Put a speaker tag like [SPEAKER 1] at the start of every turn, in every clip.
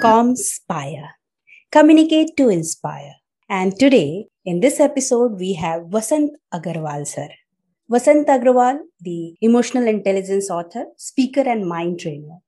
[SPEAKER 1] Comspire. Communicate to inspire. And today, in this episode, we have Vasant Agarwal sir. Vasant Agarwal, the emotional intelligence author, speaker, and mind trainer.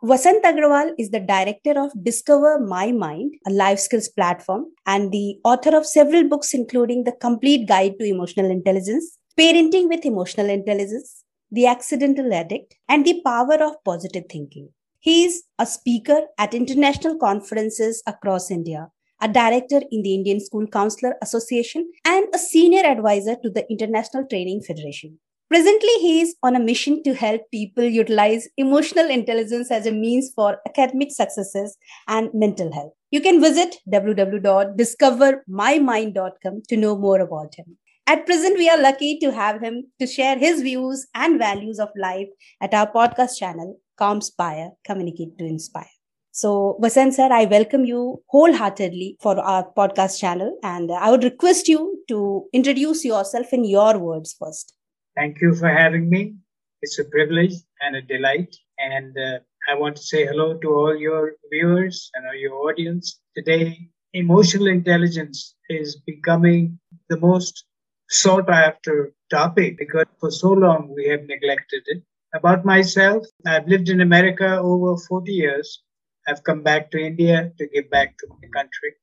[SPEAKER 1] Vasant Agarwal is the director of Discover My Mind, a life skills platform, and the author of several books, including The Complete Guide to Emotional Intelligence, Parenting with Emotional Intelligence, The Accidental Addict, and The Power of Positive Thinking. He is a speaker at international conferences across India, a director in the Indian School Counselor Association, and a senior advisor to the International Training Federation. Presently, he is on a mission to help people utilize emotional intelligence as a means for academic successes and mental health. You can visit www.discovermymind.com to know more about him. At present, we are lucky to have him to share his views and values of life at our podcast channel, Comspire, Communicate to Inspire. So, Vasant sir, I welcome you wholeheartedly for our podcast channel. And I would request you to introduce yourself in your words first.
[SPEAKER 2] Thank you for having me. It's a privilege and a delight. And uh, I want to say hello to all your viewers and all your audience. Today, emotional intelligence is becoming the most sought after topic because for so long we have neglected it. About myself, I've lived in America over 40 years. I've come back to India to give back to my country.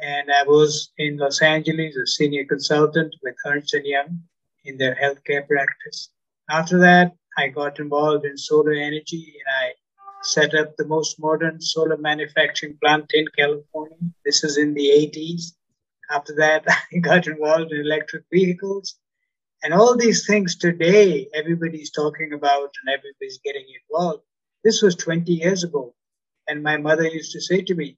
[SPEAKER 2] And I was in Los Angeles, a senior consultant with Ernst & Young in their healthcare practice. After that, I got involved in solar energy and I set up the most modern solar manufacturing plant in California. This is in the 80s. After that, I got involved in electric vehicles and all these things today, everybody's talking about and everybody's getting involved. This was 20 years ago. And my mother used to say to me,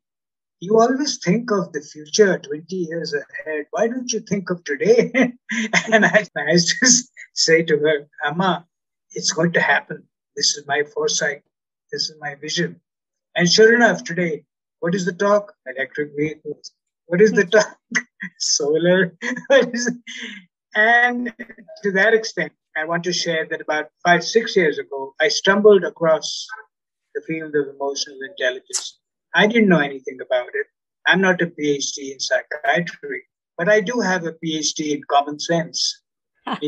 [SPEAKER 2] You always think of the future 20 years ahead. Why don't you think of today? and I, I to say to her, Amma, it's going to happen. This is my foresight. This is my vision. And sure enough, today, what is the talk? Electric vehicles. What is the talk? Solar. And to that extent, I want to share that about five, six years ago, I stumbled across the field of emotional intelligence. I didn't know anything about it. I'm not a PhD in psychiatry, but I do have a PhD in common sense.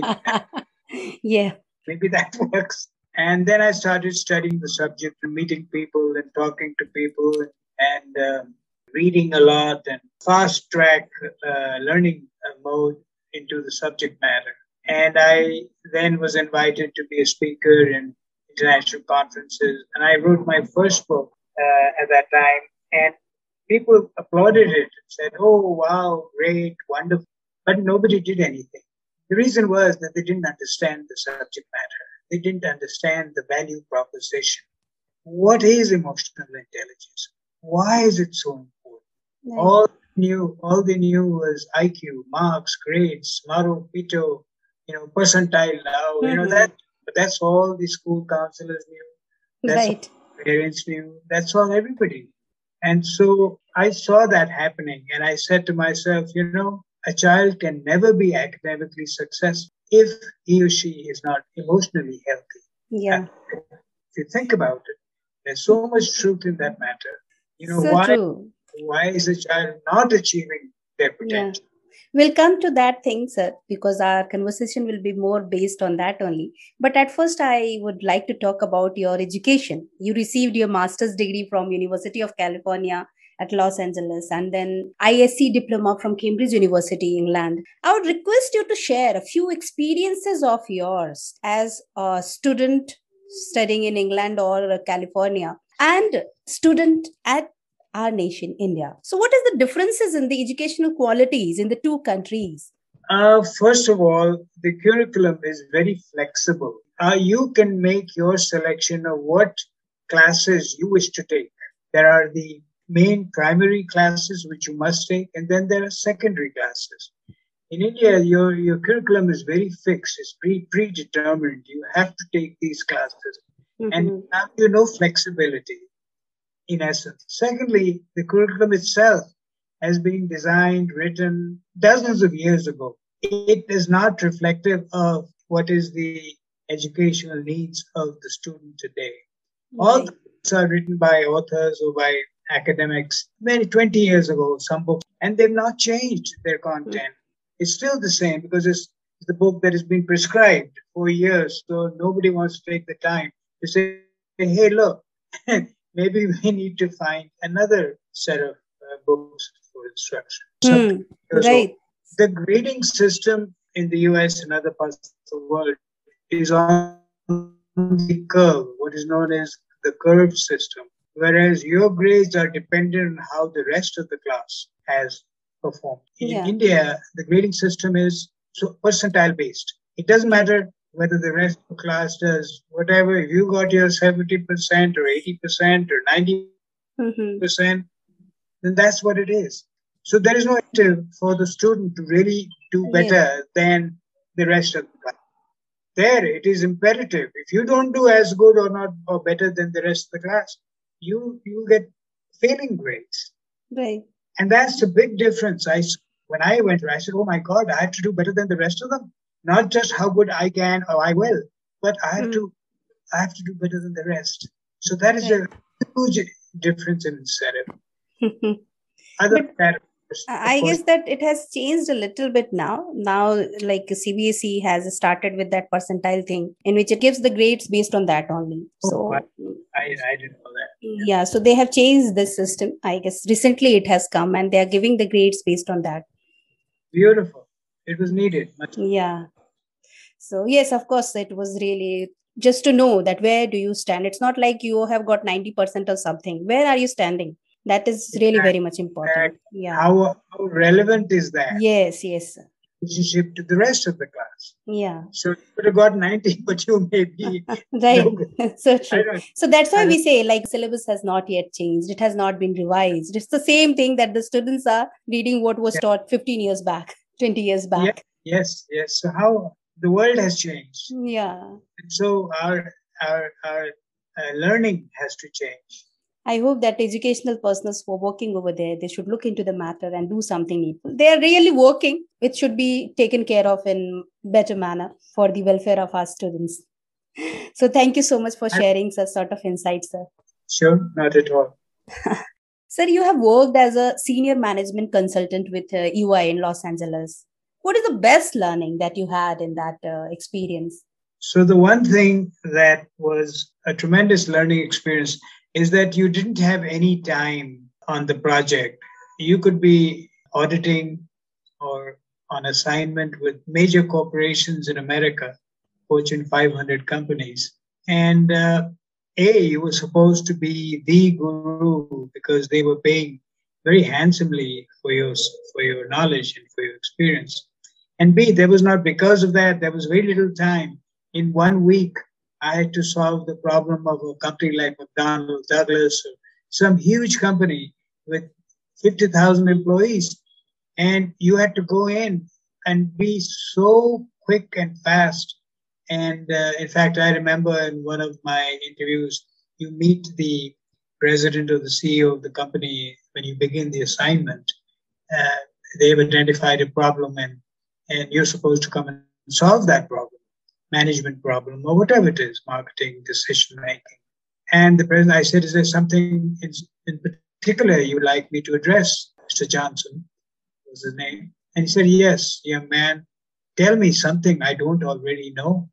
[SPEAKER 1] yeah.
[SPEAKER 2] Maybe that works. And then I started studying the subject and meeting people and talking to people and um, reading a lot and fast track uh, learning uh, mode into the subject matter. And I then was invited to be a speaker in international conferences. And I wrote my first book uh, at that time. And people applauded it and said, oh, wow, great, wonderful. But nobody did anything. The reason was that they didn't understand the subject matter. They didn't understand the value proposition. What is emotional intelligence? Why is it so important? All knew, all they knew was IQ, marks, grades, Maro, Pito, you know, percentile now, mm-hmm. you know, mm-hmm. that, but that's all the school counselors knew. That's
[SPEAKER 1] right.
[SPEAKER 2] Parents knew. That's all everybody. And so I saw that happening and I said to myself, you know, a child can never be academically successful if he or she is not emotionally healthy.
[SPEAKER 1] Yeah.
[SPEAKER 2] And if you think about it, there's so much truth in that matter. You know,
[SPEAKER 1] so
[SPEAKER 2] why
[SPEAKER 1] true
[SPEAKER 2] why is a child not achieving their potential?
[SPEAKER 1] We'll come to that thing, sir, because our conversation will be more based on that only. But at first, I would like to talk about your education. You received your master's degree from University of California at Los Angeles and then ISc diploma from Cambridge University, England. I would request you to share a few experiences of yours as a student studying in England or California and student at our nation, India. So, what is the differences in the educational qualities in the two countries?
[SPEAKER 2] Uh, first of all, the curriculum is very flexible. Uh, you can make your selection of what classes you wish to take. There are the main primary classes which you must take, and then there are secondary classes. In India, your, your curriculum is very fixed, it's pre predetermined. You have to take these classes. Mm-hmm. And you have you no flexibility in essence. Secondly, the curriculum itself has been designed, written dozens of years ago. it is not reflective of what is the educational needs of the student today. All books are written by authors or by academics many 20 years ago, some books, and they've not changed their content. Mm-hmm. It's still the same because it's the book that has been prescribed for years. So nobody wants to take the time to say, hey, look, maybe we need to find another set of uh, books for instruction.
[SPEAKER 1] Mm, right.
[SPEAKER 2] The grading system in the US and other parts of the world is on the curve, what is known as the curve system, whereas your grades are dependent on how the rest of the class has performed. In yeah. India, the grading system is so percentile based. It doesn't matter whether the rest of the class does whatever. If you got your 70% or 80% or 90%, mm-hmm. percent then that's what it is. So there is no incentive for the student to really do better yeah. than the rest of the class. There, it is imperative. If you don't do as good or not or better than the rest of the class, you you get failing grades.
[SPEAKER 1] Right.
[SPEAKER 2] And that's the big difference. I when I went, I said, "Oh my God, I have to do better than the rest of them. Not just how good I can or I will, but I have mm. to, I have to do better than the rest." So that is right. a huge difference in incentive. Other
[SPEAKER 1] that, I guess that it has changed a little bit now. Now, like CBSE has started with that percentile thing, in which it gives the grades based on that only. Oh, so
[SPEAKER 2] I, I didn't know that.
[SPEAKER 1] Yeah. yeah, so they have changed this system. I guess recently it has come, and they are giving the grades based on that.
[SPEAKER 2] Beautiful. It was needed.
[SPEAKER 1] yeah. So yes, of course, it was really just to know that where do you stand. It's not like you have got ninety percent or something. Where are you standing? that is really very much important. Yeah.
[SPEAKER 2] how, how relevant is that?
[SPEAKER 1] Yes yes
[SPEAKER 2] relationship to the rest of the class.
[SPEAKER 1] Yeah.
[SPEAKER 2] So you could have got 90 but you may be
[SPEAKER 1] right. so true. So that's why we say like syllabus has not yet changed. It has not been revised. It's the same thing that the students are reading what was yeah. taught 15 years back 20 years back
[SPEAKER 2] yeah. yes yes so how the world has changed
[SPEAKER 1] yeah
[SPEAKER 2] and so our our our uh, learning has to change
[SPEAKER 1] I hope that educational persons who are working over there, they should look into the matter and do something needful. They are really working. It should be taken care of in better manner for the welfare of our students. So thank you so much for sharing such sort of insights, sir.
[SPEAKER 2] Sure, not at all.
[SPEAKER 1] sir, you have worked as a senior management consultant with uh, in Los Angeles. What is the best learning that you had in that uh, experience?
[SPEAKER 2] So the one thing that was a tremendous learning experience is that you didn't have any time on the project. You could be auditing or on assignment with major corporations in America, Fortune 500 companies. And uh, A, you were supposed to be the guru because they were paying very handsomely for your, for your knowledge and for your experience. And B, there was not because of that, there was very little time. In one week, I had to solve the problem of a company like McDonnell Douglas or some huge company with 50,000 employees. And you had to go in and be so quick and fast. And uh, in fact, I remember in one of my interviews, you meet the president or the CEO of the company when you begin the assignment. Uh, they've identified a problem and, and you're supposed to come and solve that problem management problem or whatever it is, marketing, decision making. And the president, I said, is there something in, in particular you'd like me to address? Mr. Johnson was his name. And he said, yes, young man, tell me something I don't already know.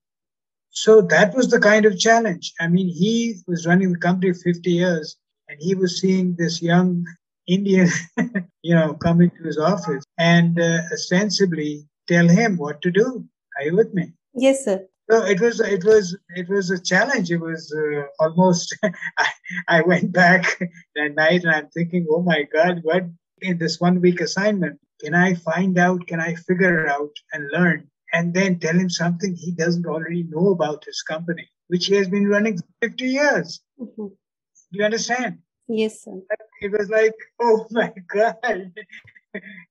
[SPEAKER 2] So that was the kind of challenge. I mean, he was running the company 50 years and he was seeing this young Indian, you know, come into his office and uh, ostensibly tell him what to do. Are you with me?
[SPEAKER 1] Yes, sir.
[SPEAKER 2] So it was it was it was a challenge. It was uh, almost. I, I went back that night and I'm thinking, oh my God, what in this one week assignment can I find out? Can I figure out and learn? And then tell him something he doesn't already know about his company, which he has been running for 50 years. Mm-hmm. Do you understand?
[SPEAKER 1] Yes, sir.
[SPEAKER 2] It was like, oh my God,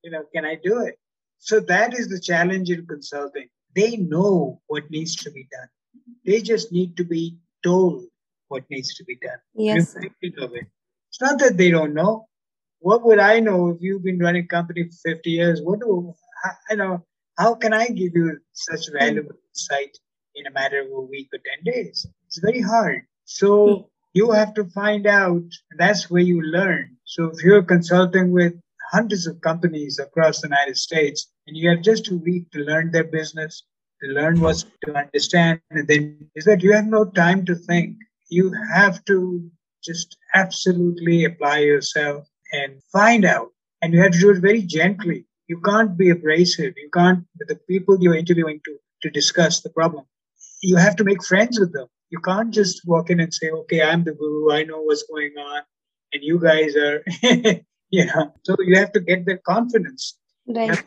[SPEAKER 2] you know, can I do it? So that is the challenge in consulting they know what needs to be done. They just need to be told what needs to be done.
[SPEAKER 1] Yes. It.
[SPEAKER 2] It's not that they don't know. What would I know if you've been running a company for 50 years? What do I know? How can I give you such valuable insight in a matter of a week or 10 days? It's very hard. So hmm. you have to find out. That's where you learn. So if you're consulting with hundreds of companies across the United States and you have just a week to learn their business, to learn what's to understand, and then is that you have no time to think. You have to just absolutely apply yourself and find out. And you have to do it very gently. You can't be abrasive. You can't, with the people you're interviewing to, to discuss the problem, you have to make friends with them. You can't just walk in and say, okay, I'm the guru. I know what's going on. And you guys are, you know, so you have to get their confidence.
[SPEAKER 1] Right.
[SPEAKER 2] You have,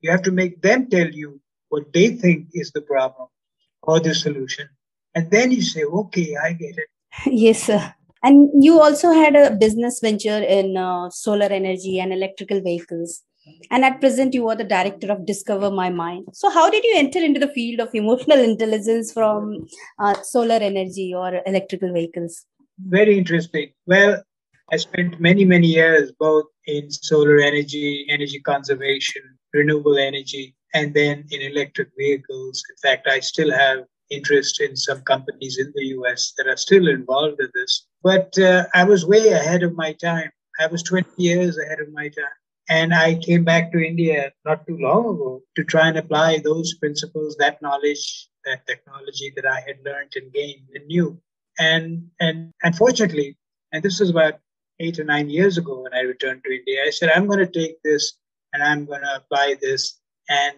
[SPEAKER 2] you have to make them tell you what they think is the problem or the solution. And then you say, okay, I get it.
[SPEAKER 1] Yes, sir. And you also had a business venture in uh, solar energy and electrical vehicles. And at present, you are the director of Discover My Mind. So, how did you enter into the field of emotional intelligence from uh, solar energy or electrical vehicles?
[SPEAKER 2] Very interesting. Well, I spent many, many years both in solar energy, energy conservation, renewable energy, and then in electric vehicles. In fact, I still have interest in some companies in the US that are still involved in this. But uh, I was way ahead of my time. I was 20 years ahead of my time. And I came back to India not too long ago to try and apply those principles, that knowledge, that technology that I had learned and gained and knew. And, and unfortunately, and this was about eight or nine years ago when I returned to India, I said, I'm going to take this and I'm going to apply this and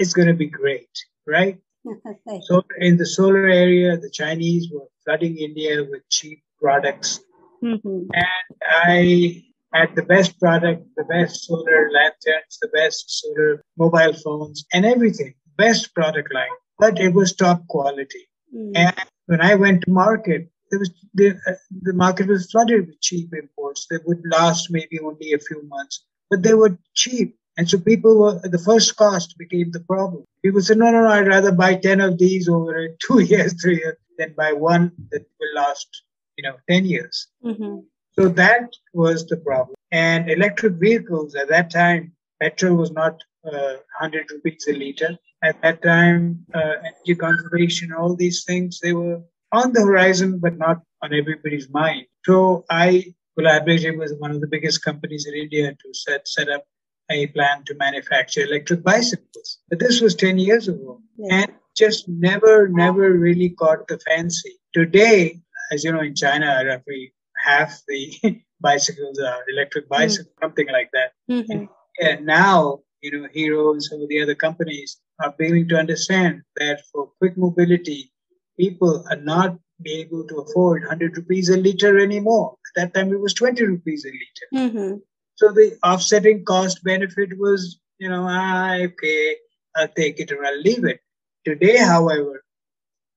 [SPEAKER 2] it's going to be great, right? so in the solar area, the Chinese were flooding India with cheap products. Mm-hmm. And I had the best product, the best solar lanterns, the best solar mobile phones, and everything. Best product line, but it was top quality. Mm. And when I went to market, there was the, uh, the market was flooded with cheap imports that would last maybe only a few months, but they were cheap. And so people were, the first cost became the problem. People said, no, no, no, I'd rather buy 10 of these over two years, three years than buy one that will last, you know, 10 years. Mm-hmm. So that was the problem. And electric vehicles at that time, petrol was not uh, 100 rupees a liter. At that time, uh, energy conservation, all these things, they were on the horizon, but not on everybody's mind. So I collaborated with one of the biggest companies in India to set, set up a plan to manufacture electric bicycles. But this was 10 years ago yeah. and just never, never really caught the fancy. Today, as you know, in China, roughly half the bicycles are electric hmm. bicycles, mm. something like that. Mm-hmm. And, now, you know, Hero and some of the other companies are beginning to understand that for quick mobility, people are not able to afford 100 rupees a liter anymore. At that time, it was 20 rupees a liter. Mm-hmm. So the offsetting cost benefit was, you know, ah, okay, I'll take it or I'll leave it. Today, however,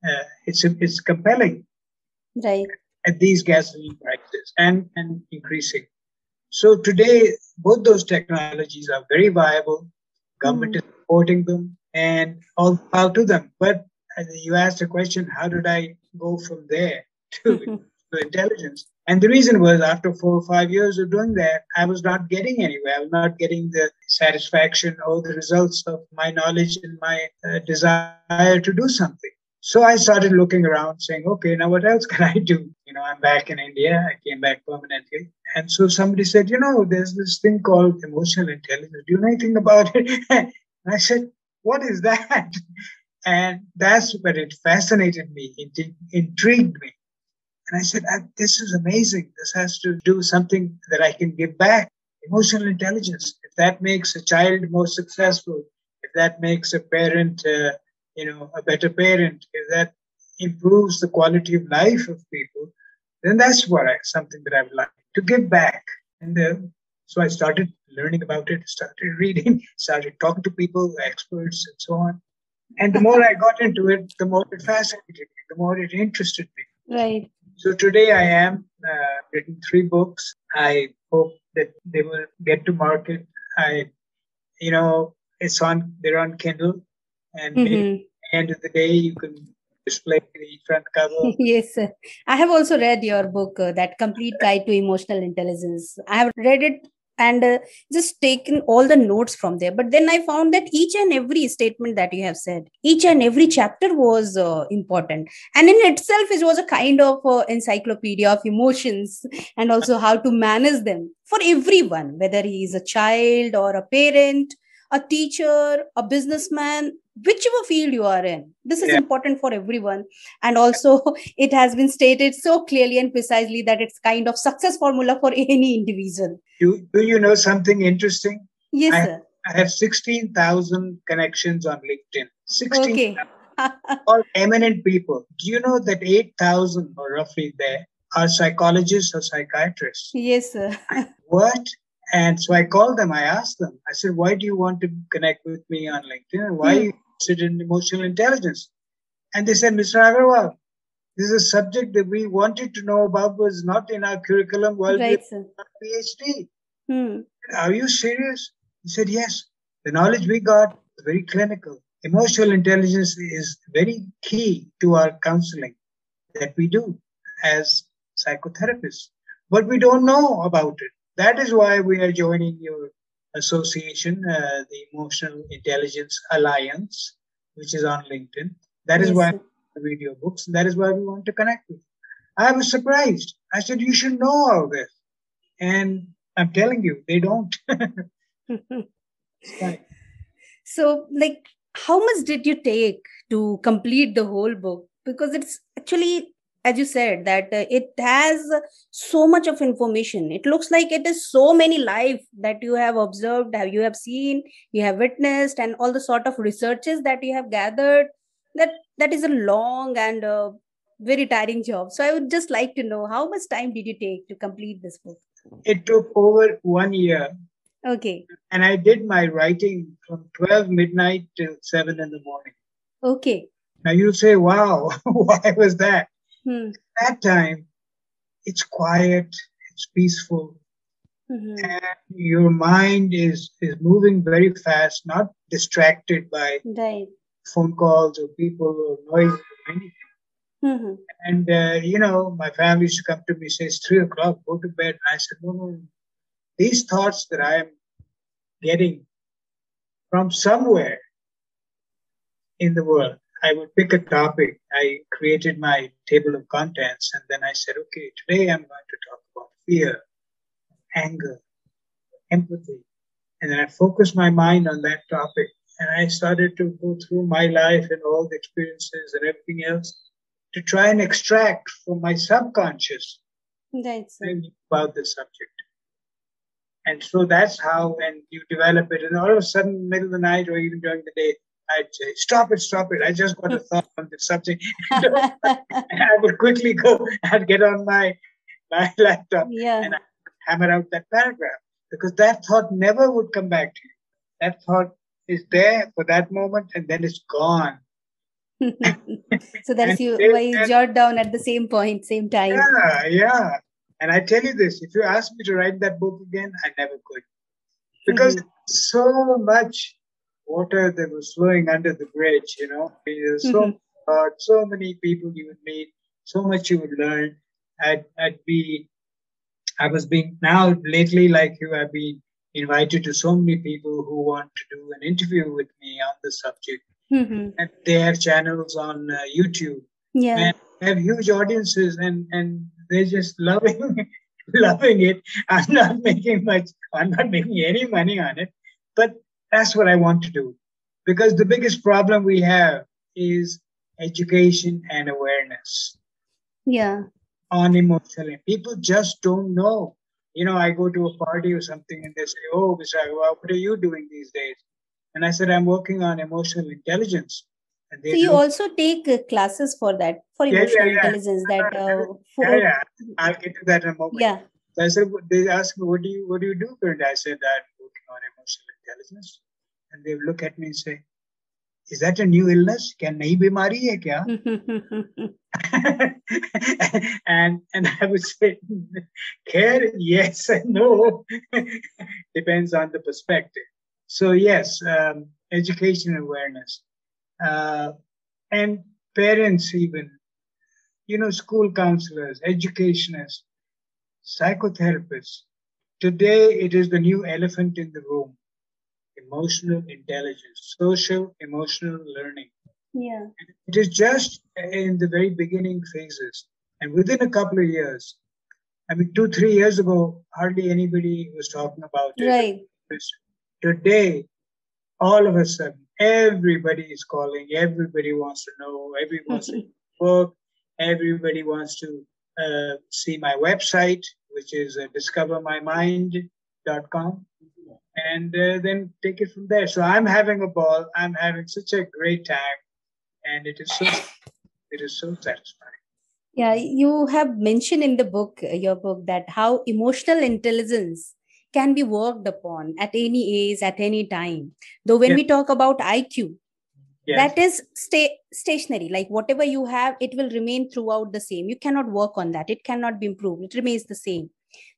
[SPEAKER 2] uh, it's it's compelling.
[SPEAKER 1] Right.
[SPEAKER 2] At these gasoline prices and, and increasing. So today, both those technologies are very viable. Government mm. is supporting them and all power to them. But you asked a question, how did I go from there to, to intelligence? And the reason was after four or five years of doing that, I was not getting anywhere. I was not getting the satisfaction or the results of my knowledge and my uh, desire to do something. So I started looking around saying, okay, now what else can I do? You know, I'm back in India. I came back permanently. And so somebody said, you know, there's this thing called emotional intelligence. Do you know anything about it? and I said, what is that? And that's what it fascinated me, it intrigued me. And I said, ah, This is amazing. This has to do something that I can give back. Emotional intelligence. If that makes a child more successful, if that makes a parent, uh, you know, a better parent, if that improves the quality of life of people, then that's what I, something that I would like to give back. And uh, so I started learning about it, started reading, started talking to people, experts, and so on. And the more I got into it, the more it fascinated me, the more it interested me.
[SPEAKER 1] Right.
[SPEAKER 2] So today I am uh, written three books. I hope that they will get to market. I, you know, it's on they're on Kindle, and mm-hmm. at the end of the day, you can display the front cover.
[SPEAKER 1] yes, sir. I have also read your book, uh, that Complete Guide to Emotional Intelligence. I have read it and uh, just taken all the notes from there but then i found that each and every statement that you have said each and every chapter was uh, important and in itself it was a kind of uh, encyclopedia of emotions and also how to manage them for everyone whether he is a child or a parent a teacher a businessman whichever field you are in. This is yeah. important for everyone. And also it has been stated so clearly and precisely that it's kind of success formula for any individual.
[SPEAKER 2] Do, do you know something interesting?
[SPEAKER 1] Yes I, sir.
[SPEAKER 2] I have 16000 connections on linkedin. 16 okay. all eminent people. Do you know that 8000 or roughly there are psychologists or psychiatrists?
[SPEAKER 1] Yes sir.
[SPEAKER 2] What and so I called them, I asked them, I said, why do you want to connect with me on LinkedIn? Why mm interested in emotional intelligence. And they said, Mr. Agarwal, this is a subject that we wanted to know about was not in our curriculum while right, we were PhD. Hmm. Are you serious? He said, yes. The knowledge we got is very clinical. Emotional intelligence is very key to our counseling that we do as psychotherapists. But we don't know about it. That is why we are joining your association, uh, the Emotional Intelligence Alliance, which is on LinkedIn. That is yes. why video books. That is why we want to connect with. I was surprised. I said, "You should know all this," and I'm telling you, they don't.
[SPEAKER 1] so, like, how much did you take to complete the whole book? Because it's actually as you said that uh, it has so much of information. It looks like it is so many life that you have observed have you have seen you have witnessed and all the sort of researches that you have gathered. That that is a long and uh, very tiring job. So i would just like to know how much time did you take to complete this book?
[SPEAKER 2] It took over one year.
[SPEAKER 1] Okay.
[SPEAKER 2] And i did my writing from 12 midnight till 7 in the morning.
[SPEAKER 1] Okay.
[SPEAKER 2] Now you say wow why was that At that time, it's quiet, it's peaceful, mm-hmm. and your mind is is moving very fast, not distracted by
[SPEAKER 1] right.
[SPEAKER 2] phone calls or people or noise or anything. Mm-hmm. And uh, you know, my family used to come to me say, "It's three o'clock, go to bed." And I said, "No, no, these thoughts that I am getting from somewhere in the world I would pick a topic. I created my table of contents and then I said, okay, today I'm going to talk about fear, anger, empathy. And then I focused my mind on that topic and I started to go through my life and all the experiences and everything else to try and extract from my subconscious
[SPEAKER 1] that's
[SPEAKER 2] about the subject. And so that's how, and you develop it. And all of a sudden, middle of the night or even during the day, I'd say, stop it, stop it. I just got a thought on the subject. I would quickly go and get on my, my laptop
[SPEAKER 1] yeah.
[SPEAKER 2] and hammer out that paragraph because that thought never would come back to you. That thought is there for that moment and then it's gone.
[SPEAKER 1] so that's you why you jot down at the same point, same time.
[SPEAKER 2] Yeah, yeah. And I tell you this, if you ask me to write that book again, I never could. Because mm-hmm. so much water that was flowing under the bridge, you know. There's so mm-hmm. uh, so many people you would meet, so much you would learn. I'd, I'd be, I was being, now lately, like you, I've been invited to so many people who want to do an interview with me on the subject. Mm-hmm. And they have channels on uh, YouTube.
[SPEAKER 1] Yeah.
[SPEAKER 2] And have huge audiences and, and they're just loving loving it. I'm not making much, I'm not making any money on it. But that's what I want to do. Because the biggest problem we have is education and awareness.
[SPEAKER 1] Yeah.
[SPEAKER 2] On emotional. People just don't know. You know, I go to a party or something and they say, Oh, Mr. Agarwal, what are you doing these days? And I said, I'm working on emotional intelligence.
[SPEAKER 1] so you also take uh, classes for that, for yeah, emotional yeah, yeah. intelligence. That uh,
[SPEAKER 2] for... yeah, yeah, I'll get to that in a moment.
[SPEAKER 1] Yeah.
[SPEAKER 2] So I said, they asked me, what do you what do you do currently? I said, on emotional. And they look at me and say, is that a new illness? Can nahi bimari hai kya? and and I would say, care, yes and no. Depends on the perspective. So yes, um, education awareness. Uh, and parents even, you know, school counselors, educationists, psychotherapists, today it is the new elephant in the room emotional intelligence, social emotional learning.
[SPEAKER 1] Yeah.
[SPEAKER 2] It is just in the very beginning phases. And within a couple of years, I mean, two, three years ago, hardly anybody was talking about it.
[SPEAKER 1] Right.
[SPEAKER 2] Today, all of a sudden, everybody is calling, everybody wants to know, everybody wants to book, everybody wants to uh, see my website, which is uh, discovermymind.com, and uh, then take it from there. So I'm having a ball. I'm having such a great time, and it is so it is so satisfying.
[SPEAKER 1] Yeah, you have mentioned in the book, uh, your book, that how emotional intelligence can be worked upon at any age, at any time. Though when we talk about IQ, yes. that is stay stationary. Like whatever you have, it will remain throughout the same. You cannot work on that. It cannot be improved. It remains the same.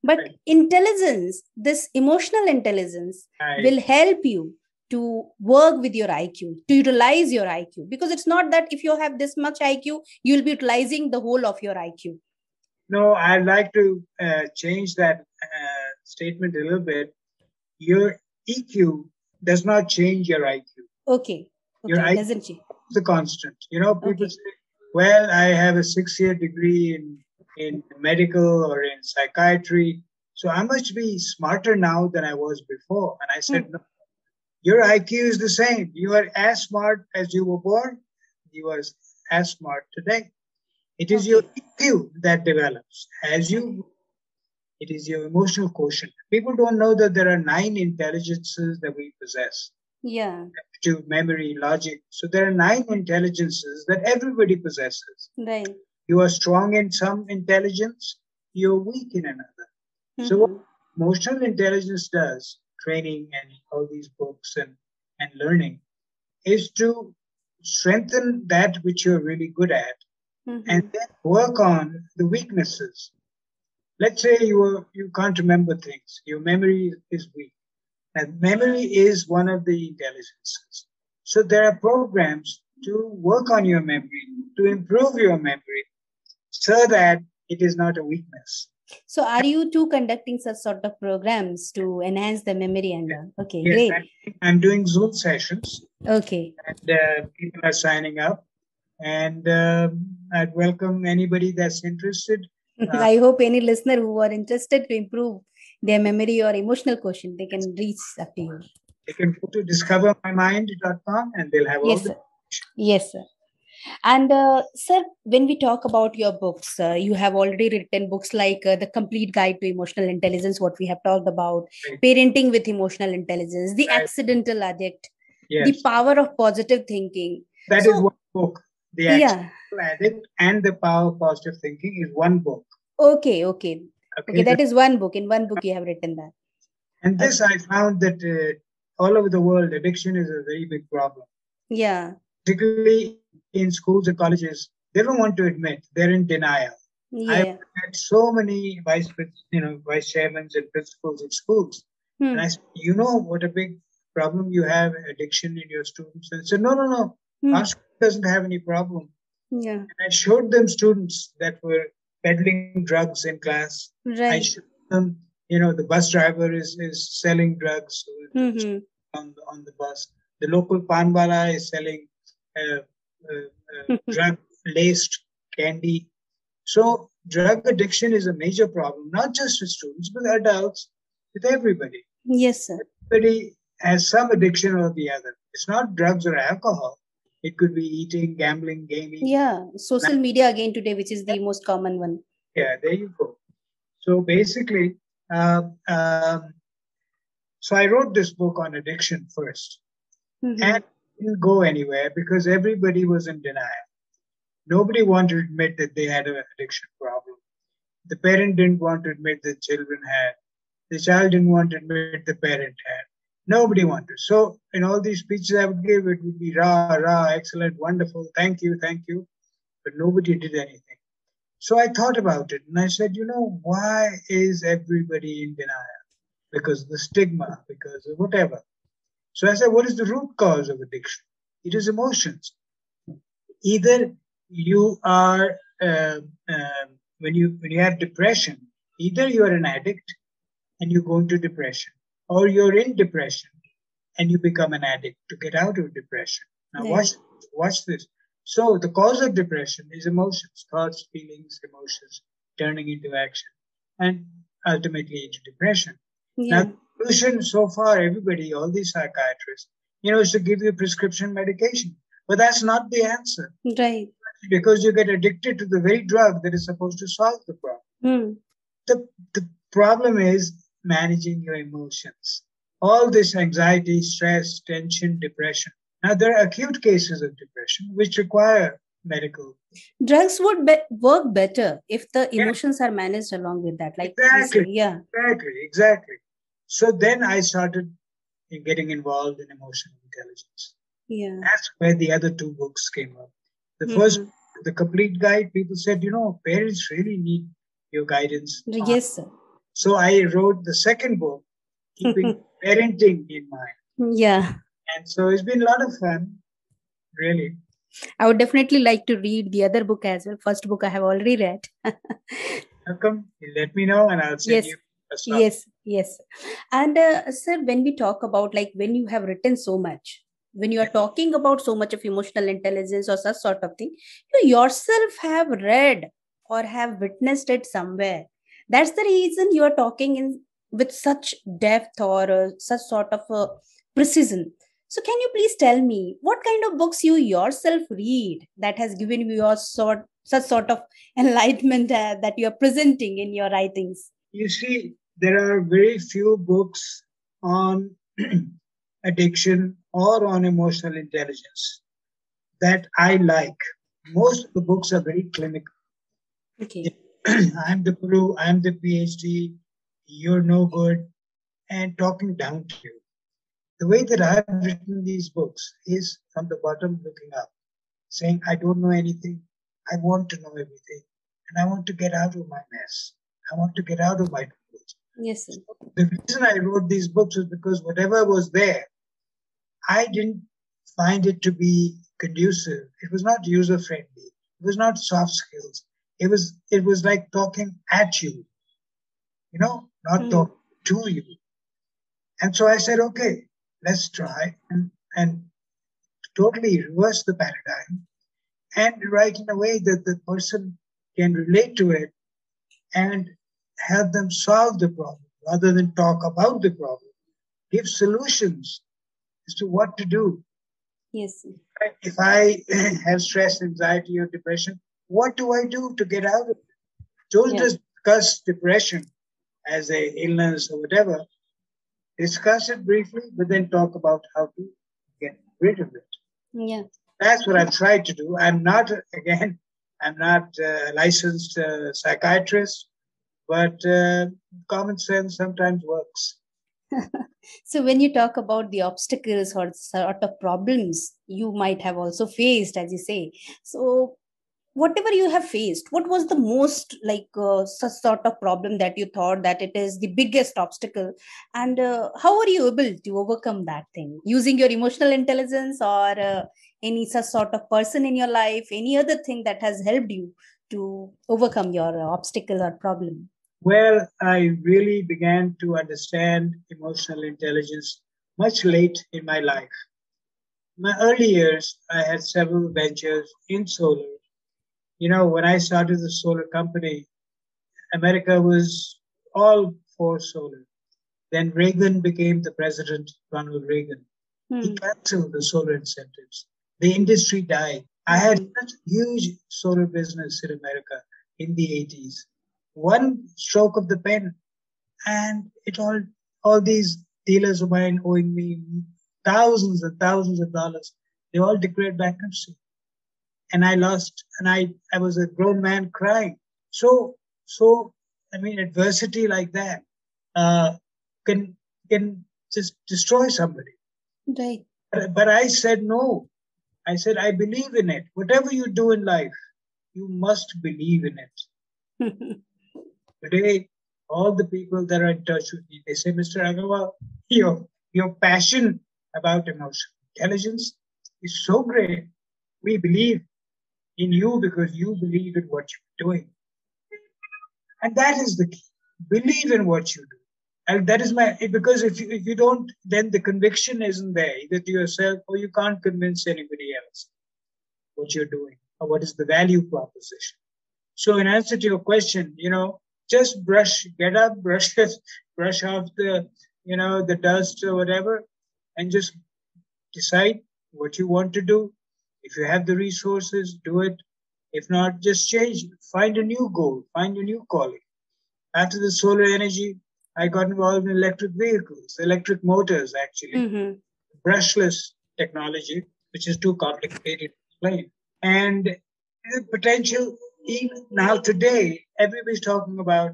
[SPEAKER 1] But right. intelligence, this emotional intelligence, right. will help you to work with your IQ, to utilize your IQ. Because it's not that if you have this much IQ, you'll be utilizing the whole of your IQ.
[SPEAKER 2] No, I'd like to uh, change that uh, statement a little bit. Your EQ does not change your IQ.
[SPEAKER 1] Okay. okay.
[SPEAKER 2] Your IQ doesn't change. The constant. You know, people okay. say, well, I have a six year degree in, in medical or in psychiatry. So I must be smarter now than I was before. And I said, hmm. no, your IQ is the same. You are as smart as you were born. You are as smart today. It is your EQ that develops as you. It is your emotional quotient. People don't know that there are nine intelligences that we possess.
[SPEAKER 1] Yeah.
[SPEAKER 2] To memory, logic. So there are nine intelligences that everybody possesses.
[SPEAKER 1] Right.
[SPEAKER 2] You are strong in some intelligence. You're weak in another. Mm-hmm. So what emotional intelligence does training and all these books and, and learning is to strengthen that which you're really good at mm-hmm. and then work on the weaknesses. Let's say you are, you can't remember things, your memory is weak. And memory is one of the intelligences. So there are programs to work on your memory, to improve your memory, so that it is not a weakness.
[SPEAKER 1] So, are you two conducting such sort of programs to enhance the memory and
[SPEAKER 2] yeah.
[SPEAKER 1] okay,
[SPEAKER 2] yes,
[SPEAKER 1] great.
[SPEAKER 2] I'm, I'm doing Zoom sessions.
[SPEAKER 1] Okay.
[SPEAKER 2] And uh, people are signing up, and uh, I'd welcome anybody that's interested.
[SPEAKER 1] Uh, I hope any listener who are interested to improve their memory or emotional quotient, they can reach up to you.
[SPEAKER 2] They can go to discovermymind.com and they'll have
[SPEAKER 1] yes,
[SPEAKER 2] all the.
[SPEAKER 1] Sir. Yes, sir. And uh, sir, when we talk about your books, uh, you have already written books like uh, The Complete Guide to Emotional Intelligence, what we have talked about, right. Parenting with Emotional Intelligence, The right. Accidental Addict, yes. The Power of Positive Thinking.
[SPEAKER 2] That so, is one book. The Accidental yeah. Addict and The Power of Positive Thinking is one book.
[SPEAKER 1] Okay, okay. Okay, okay that is one book. In one book, you have written that.
[SPEAKER 2] And this, okay. I found that uh, all over the world, addiction is a very big problem.
[SPEAKER 1] Yeah.
[SPEAKER 2] Particularly in schools and colleges, they don't want to admit they're in denial.
[SPEAKER 1] Yeah. I've
[SPEAKER 2] had so many vice, you know, vice chairmen and principals in schools, hmm. and I said, you know, what a big problem you have addiction in your students. And said, no, no, no, hmm. our school doesn't have any problem.
[SPEAKER 1] Yeah.
[SPEAKER 2] And I showed them students that were peddling drugs in class.
[SPEAKER 1] Right.
[SPEAKER 2] I showed them, you know, the bus driver is is selling drugs mm-hmm. on the, on the bus. The local panwala is selling uh, drug laced candy. So, drug addiction is a major problem, not just with students, but adults, with everybody.
[SPEAKER 1] Yes, sir.
[SPEAKER 2] Everybody has some addiction or the other. It's not drugs or alcohol. It could be eating, gambling, gaming.
[SPEAKER 1] Yeah, social media again today, which is the most common one.
[SPEAKER 2] Yeah, there you go. So basically, uh, um, so I wrote this book on addiction 1st mm-hmm. and didn't go anywhere because everybody was in denial. Nobody wanted to admit that they had an addiction problem. The parent didn't want to admit the children had. The child didn't want to admit the parent had. Nobody wanted. So in all these speeches I would give, it would be rah, rah, excellent, wonderful, thank you, thank you. But nobody did anything. So I thought about it and I said, you know, why is everybody in denial? Because the stigma, because of whatever. So I said, what is the root cause of addiction? It is emotions. Either you are, uh, uh, when you when you have depression, either you are an addict and you go into depression, or you're in depression and you become an addict to get out of depression. Now, watch, watch this. So, the cause of depression is emotions, thoughts, feelings, emotions turning into action, and ultimately into depression. Yeah. Now, solution so far, everybody, all these psychiatrists, you know, is to give you prescription medication. But that's not the answer.
[SPEAKER 1] Right.
[SPEAKER 2] Because you get addicted to the very drug that is supposed to solve the problem.
[SPEAKER 1] Mm.
[SPEAKER 2] The, the problem is managing your emotions. All this anxiety, stress, tension, depression. Now, there are acute cases of depression which require medical.
[SPEAKER 1] Drugs would be- work better if the emotions yeah. are managed along with that. Like
[SPEAKER 2] exactly,
[SPEAKER 1] yeah,
[SPEAKER 2] exactly, exactly. So then I started getting involved in emotional intelligence.
[SPEAKER 1] Yeah,
[SPEAKER 2] that's where the other two books came up. The mm-hmm. first, the complete guide. People said, you know, parents really need your guidance.
[SPEAKER 1] Yes, sir.
[SPEAKER 2] So I wrote the second book, keeping parenting in mind.
[SPEAKER 1] Yeah.
[SPEAKER 2] And so it's been a lot of fun, really.
[SPEAKER 1] I would definitely like to read the other book as well. First book I have already read.
[SPEAKER 2] Welcome. let me know and I'll send
[SPEAKER 1] yes.
[SPEAKER 2] you.
[SPEAKER 1] Yes, yes. And uh, sir, when we talk about like when you have written so much, when you are talking about so much of emotional intelligence or such sort of thing, you yourself have read or have witnessed it somewhere. That's the reason you are talking in with such depth or uh, such sort of uh, precision so, can you please tell me what kind of books you yourself read that has given you your sort such sort of enlightenment uh, that you are presenting in your writings?
[SPEAKER 2] You see, there are very few books on addiction or on emotional intelligence that I like. Most of the books are very clinical.
[SPEAKER 1] Okay.
[SPEAKER 2] I'm the guru, I'm the PhD, you're no good, and talking down to you the way that I've written these books is from the bottom looking up, saying, I don't know anything. I want to know everything. And I want to get out of my mess. I want to get out of my.
[SPEAKER 1] Yes. Sir.
[SPEAKER 2] The reason I wrote these books was because whatever was there, I didn't find it to be conducive. It was not user friendly. It was not soft skills. It was it was like talking at you, you know, not mm. talking to you. And so I said, okay, let's try and, and totally reverse the paradigm and write in a way that the person can relate to it and help them solve the problem rather than talk about the problem. Give solutions as to what to do.
[SPEAKER 1] Yes.
[SPEAKER 2] If I have stress, anxiety, or depression, what do I do to get out of it? Don't discuss depression as a illness or whatever discuss it briefly, but then talk about how to get rid of it.
[SPEAKER 1] Yeah.
[SPEAKER 2] That's what I've tried to do. I'm not, again, I'm not a licensed uh, psychiatrist, but uh, common sense sometimes works.
[SPEAKER 1] so, when you talk about the obstacles or sort of problems you might have also faced, as you say, so whatever you have faced what was the most like uh, such sort of problem that you thought that it is the biggest obstacle? And uh, how are you able to overcome that thing? Using your emotional intelligence or uh, any such sort of person in your life any other thing that has helped you to overcome your obstacle or problem
[SPEAKER 2] well i really began to understand emotional intelligence much late in my life my early years i had several ventures in solar you know, when I started the solar company, America was all for solar. Then Reagan became the president, Ronald Reagan. Hmm. He canceled the solar incentives. The industry died. I had such huge solar business in America in the 80s. One stroke of the pen, and it all all these dealers of mine owing me thousands and thousands of dollars, they all declared bankruptcy and I lost, and I, I was a grown man crying. So, so, I mean, adversity like that uh, can can just destroy somebody.
[SPEAKER 1] Right.
[SPEAKER 2] But, but I said no. I said I believe in it. Whatever you do in life, you must believe in it. Today, all the people that are in touch with me, they say, Mr. Agarwal, your your passion about emotional intelligence is so great. We believe in you because you believe in what you're doing. And that is the key. Believe in what you do. And that is my because if you, if you don't, then the conviction isn't there either to yourself or you can't convince anybody else what you're doing or what is the value proposition. So, in answer to your question, you know, just brush, get up, brush, brush off the, you know, the dust or whatever, and just decide what you want to do. If you have the resources, do it. If not, just change, find a new goal, find a new calling. After the solar energy, I got involved in electric vehicles, electric motors, actually, mm-hmm. brushless technology, which is too complicated to explain. And the potential, even now today, everybody's talking about,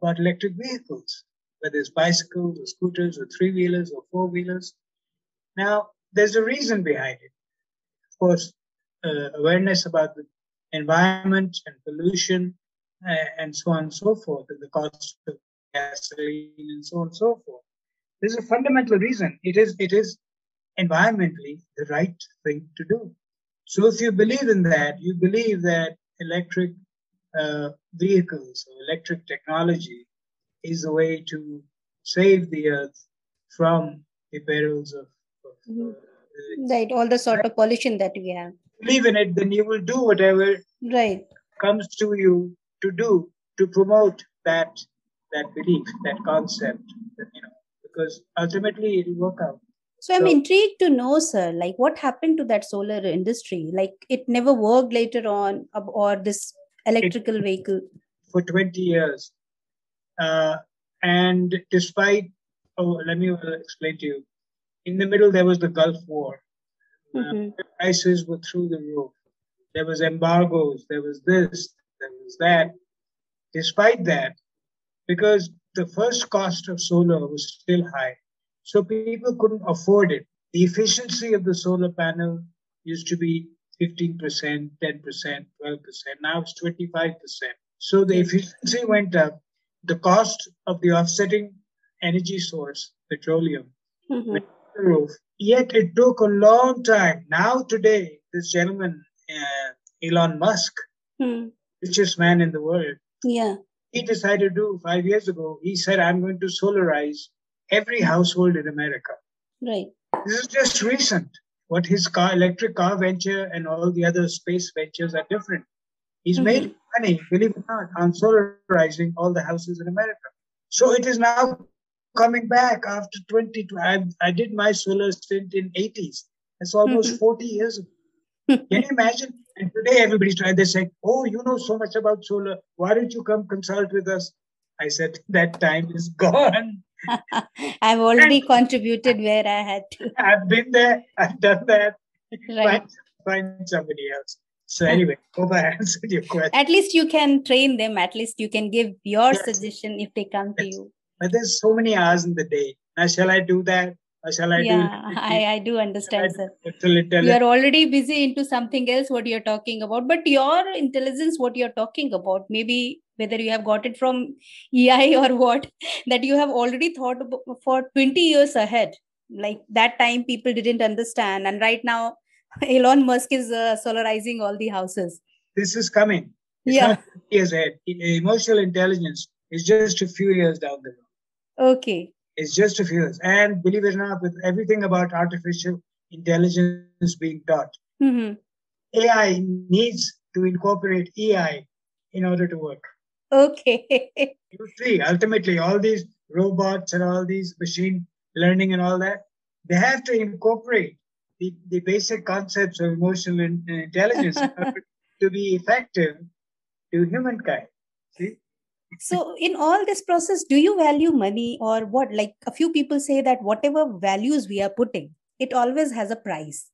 [SPEAKER 2] about electric vehicles, whether it's bicycles or scooters or three wheelers or four wheelers. Now, there's a reason behind it. Of course, uh, awareness about the environment and pollution uh, and so on and so forth, and the cost of gasoline and so on and so forth. There's a fundamental reason. It is it is environmentally the right thing to do. So if you believe in that, you believe that electric uh, vehicles or electric technology is the way to save the earth from the perils of, of
[SPEAKER 1] mm-hmm. uh, right all the sort of pollution that we have
[SPEAKER 2] believe in it then you will do whatever
[SPEAKER 1] right
[SPEAKER 2] comes to you to do to promote that that belief, that concept, that, you know, because ultimately it will work out.
[SPEAKER 1] So I'm so, intrigued to know, sir, like what happened to that solar industry? Like it never worked later on, or this electrical it, vehicle?
[SPEAKER 2] For 20 years. Uh, and despite, oh, let me explain to you. In the middle, there was the Gulf War. Uh, mm-hmm. Uh, prices were through the roof. There was embargoes. There was this. There was that. Despite that, because the first cost of solar was still high. So people couldn't afford it. The efficiency of the solar panel used to be 15%, 10%, 12%. Now it's 25%. So the efficiency went up. The cost of the offsetting energy source, petroleum, mm-hmm. roof. Yet it took a long time. Now, today, this gentleman, uh, Elon Musk, mm. richest man in the world,
[SPEAKER 1] yeah,
[SPEAKER 2] he decided to do five years ago. He said, I'm going to solarize every household in America.
[SPEAKER 1] Right.
[SPEAKER 2] This is just recent. What his car, electric car venture and all the other space ventures are different. He's mm-hmm. made money, believe it or not, on solarizing all the houses in America. So it is now coming back after 20. I, I did my solar stint in 80s. That's almost mm-hmm. 40 years ago. Can you imagine? And today everybody's trying, they say, Oh, you know so much about solar. Why don't you come consult with us? I said, That time is gone.
[SPEAKER 1] I've already and contributed where I had to.
[SPEAKER 2] I've been there, I've done that. Right. Find, find somebody else. So anyway, hope I answered your question.
[SPEAKER 1] At least you can train them. At least you can give your yes. suggestion if they come yes. to you.
[SPEAKER 2] But there's so many hours in the day. Now, shall I do that? Shall I
[SPEAKER 1] yeah, do? I, I do understand, sir. You are already busy into something else, what you're talking about. But your intelligence, what you're talking about, maybe whether you have got it from EI or what, that you have already thought about for 20 years ahead. Like that time, people didn't understand. And right now, Elon Musk is uh, solarizing all the houses.
[SPEAKER 2] This is coming. It's yeah. years ahead. Emotional intelligence is just a few years down the
[SPEAKER 1] road. Okay.
[SPEAKER 2] It's just a few years. And believe it or not, with everything about artificial intelligence being taught, mm-hmm. AI needs to incorporate EI in order to work.
[SPEAKER 1] Okay.
[SPEAKER 2] you see, ultimately, all these robots and all these machine learning and all that, they have to incorporate the, the basic concepts of emotional intelligence to be effective to humankind. See?
[SPEAKER 1] So in all this process do you value money or what like a few people say that whatever values we are putting it always has a price.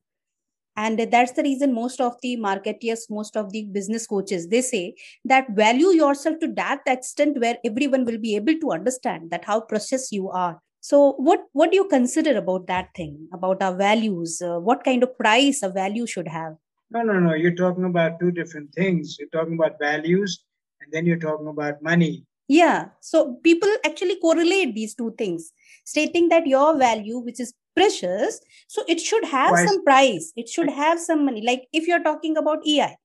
[SPEAKER 1] And that's the reason most of the marketeers most of the business coaches they say that value yourself to that extent where everyone will be able to understand that how precious you are. So what what do you consider about that thing about our values? Uh, what kind of price a value should have?
[SPEAKER 2] No no no. You're talking about two different things. You're talking about values and then you're talking about money.
[SPEAKER 1] Yeah. So people actually correlate these two things, stating that your value, which is precious, so it should have some price. It should have some money. Like if you're talking about EI,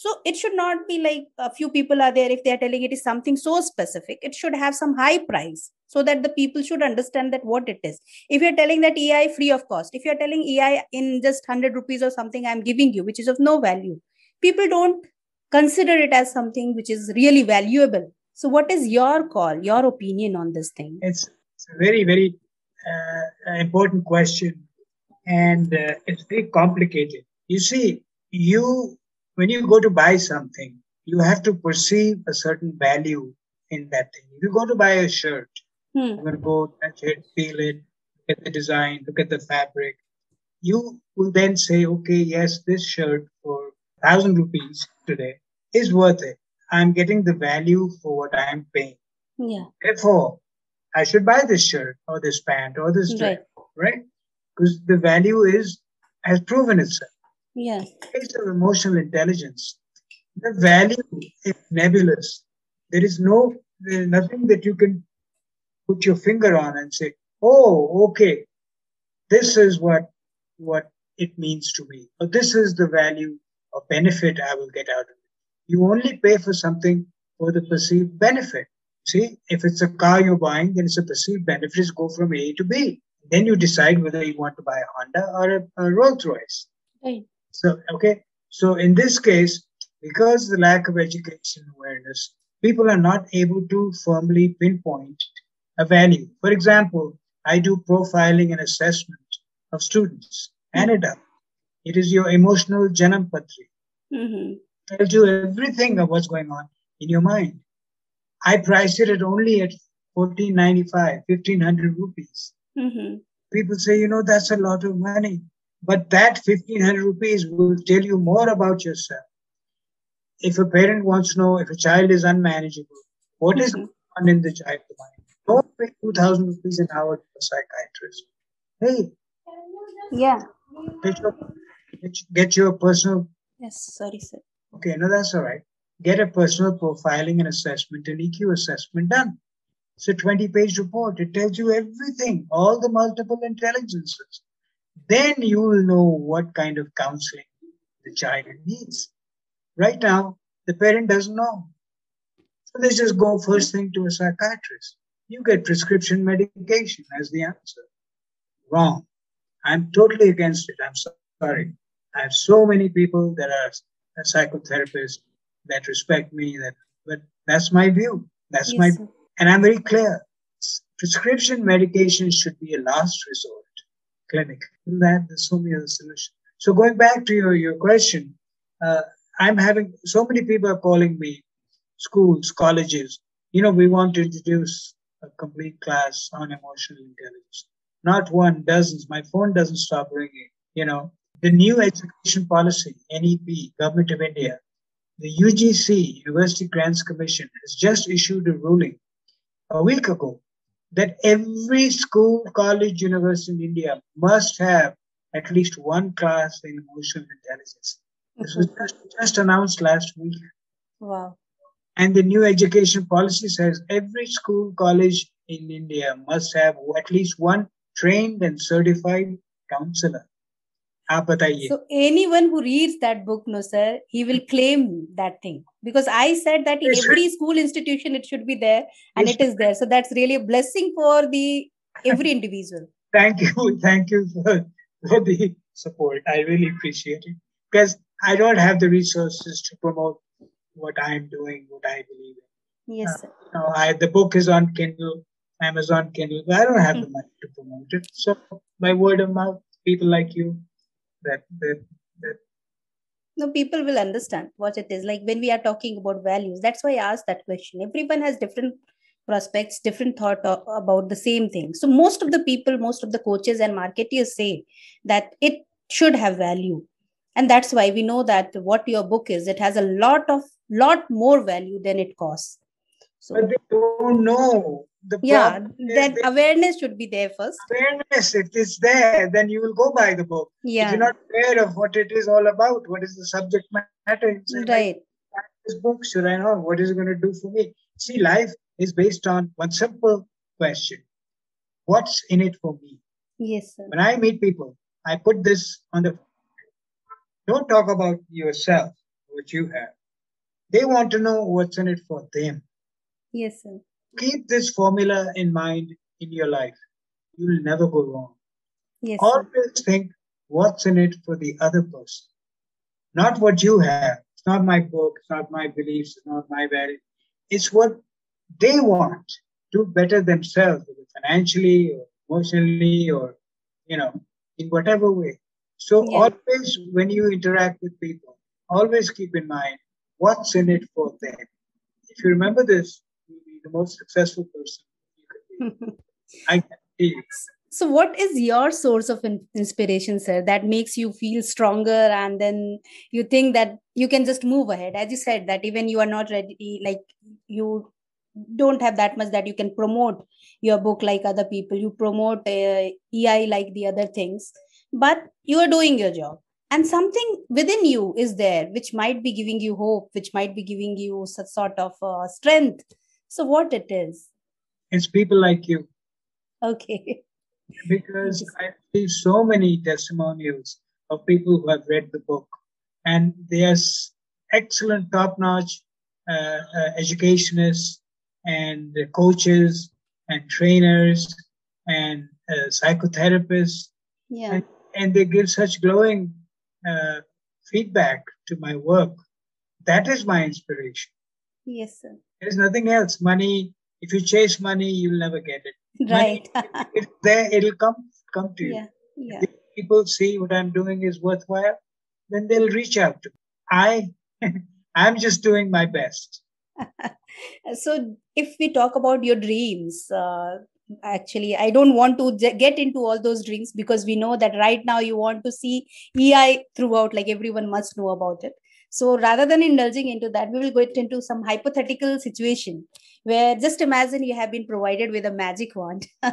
[SPEAKER 1] so it should not be like a few people are there if they are telling it is something so specific it should have some high price so that the people should understand that what it is if you're telling that ei free of cost if you're telling ei in just 100 rupees or something i'm giving you which is of no value people don't consider it as something which is really valuable. So what is your call your opinion on this thing?
[SPEAKER 2] It's, it's a very very uh, important question and uh, it's very complicated. You see you when you go to buy something you have to perceive a certain value in that thing. If you go to buy a shirt hmm. you're going to go touch it feel it look at the design look at the fabric. You will then say okay yes this shirt for thousand rupees today is worth it. I'm getting the value for what I'm paying.
[SPEAKER 1] Yeah.
[SPEAKER 2] Therefore, I should buy this shirt or this pant or this dress, right? Because the value is has proven itself.
[SPEAKER 1] Yeah.
[SPEAKER 2] Case of emotional intelligence, the value is nebulous. There is no, there is nothing that you can put your finger on and say, "Oh, okay, this is what what it means to me," or "This is the value or benefit I will get out of it." You only pay for something for the perceived benefit. See, if it's a car you're buying, then it's a perceived benefit. go from A to B. Then you decide whether you want to buy a Honda or a, a Rolls Royce.
[SPEAKER 1] Right.
[SPEAKER 2] So, okay. So in this case, because the lack of education awareness, people are not able to firmly pinpoint a value. For example, I do profiling and assessment of students and adults. It is your emotional janam patri.
[SPEAKER 1] Mm-hmm
[SPEAKER 2] tells you everything of what's going on in your mind. I priced it at only at 1495, 1500 rupees.
[SPEAKER 1] Mm-hmm.
[SPEAKER 2] People say, you know, that's a lot of money. But that 1500 rupees will tell you more about yourself. If a parent wants to know if a child is unmanageable, what mm-hmm. is going on in the child's mind? Don't pay 2000 rupees an hour to a psychiatrist. Hey.
[SPEAKER 1] Yeah.
[SPEAKER 2] Get your, get your personal.
[SPEAKER 1] Yes, sorry, sir.
[SPEAKER 2] Okay, no, that's all right. Get a personal profiling and assessment and EQ assessment done. It's a 20 page report. It tells you everything, all the multiple intelligences. Then you will know what kind of counseling the child needs. Right now, the parent doesn't know. So they just go first thing to a psychiatrist. You get prescription medication as the answer. Wrong. I'm totally against it. I'm sorry. I have so many people that are psychotherapists that respect me. That, but that's my view. That's yes, my, sir. and I'm very clear. Prescription medication should be a last resort. Clinic. That there's so many other solutions. So going back to your your question, uh, I'm having so many people are calling me, schools, colleges. You know, we want to introduce a complete class on emotional intelligence. Not one, dozens. My phone doesn't stop ringing. You know, the new education policy, NEP, Government of India, the UGC, University Grants Commission, has just issued a ruling a week ago that every school, college, university in India must have at least one class in emotional intelligence. This was mm-hmm. just, just announced last week.
[SPEAKER 1] Wow.
[SPEAKER 2] And the new education policy says every school, college in India must have at least one trained and certified counselor आप बताइए
[SPEAKER 1] so anyone who reads that book no sir he will claim that thing because i said that in every school institution it should be there and it is there so that's really a blessing for the every individual
[SPEAKER 2] thank you thank you for, for the support i really appreciate it because i don't have the resources to promote what i'm doing what i believe
[SPEAKER 1] in yes sir.
[SPEAKER 2] Uh, you know, I, the book is on kindle amazon kindle i don't have mm-hmm. the money to promote it so by word of mouth people like you that that that.
[SPEAKER 1] No people will understand what it is like when we are talking about values. That's why i asked that question. Everyone has different prospects different thought about the same thing. So most of the people most of the coaches and marketers say that it should have value. And that's why we know that what your book is it has a lot of lot more value than it costs.
[SPEAKER 2] So but they don't know
[SPEAKER 1] the yeah that awareness should be there first
[SPEAKER 2] awareness if it's there then you will go by the book
[SPEAKER 1] yeah
[SPEAKER 2] if you're not aware of what it is all about what is the subject matter
[SPEAKER 1] right
[SPEAKER 2] this book should i know what is it going to do for me see life is based on one simple question what's in it for me
[SPEAKER 1] yes sir.
[SPEAKER 2] when i meet people i put this on the don't talk about yourself what you have. They want to know what's in it for them.
[SPEAKER 1] Yes, sir.
[SPEAKER 2] Keep this formula in mind in your life. You'll never go wrong.
[SPEAKER 1] Yes.
[SPEAKER 2] Always sir. think what's in it for the other person, not what you have. It's not my book, it's not my beliefs, it's not my value. It's what they want do better themselves, financially or emotionally or, you know, in whatever way. So yeah. always when you interact with people, always keep in mind what's in it for them. If you remember this, the most successful person you could be. I can you.
[SPEAKER 1] So, what is your source of in- inspiration, sir, that makes you feel stronger and then you think that you can just move ahead? As you said, that even you are not ready, like you don't have that much that you can promote your book like other people you promote uh, ei like the other things but you are doing your job and something within you is there which might be giving you hope which might be giving you such sort of uh, strength so what it is
[SPEAKER 2] it's people like you
[SPEAKER 1] okay
[SPEAKER 2] because i see so many testimonials of people who have read the book and there's excellent top-notch uh, uh, educationists and coaches and trainers and uh, psychotherapists.
[SPEAKER 1] Yeah.
[SPEAKER 2] And, and, they give such glowing uh, feedback to my work. That is my inspiration.
[SPEAKER 1] Yes, sir.
[SPEAKER 2] There's nothing else. Money, if you chase money, you'll never get it.
[SPEAKER 1] Right.
[SPEAKER 2] Money, if there, it'll come come to you.
[SPEAKER 1] Yeah. Yeah.
[SPEAKER 2] If people see what I'm doing is worthwhile, then they'll reach out to me. I I'm just doing my best.
[SPEAKER 1] so if we talk about your dreams uh, actually i don't want to get into all those dreams because we know that right now you want to see ei throughout like everyone must know about it so rather than indulging into that we will get into some hypothetical situation where just imagine you have been provided with a magic wand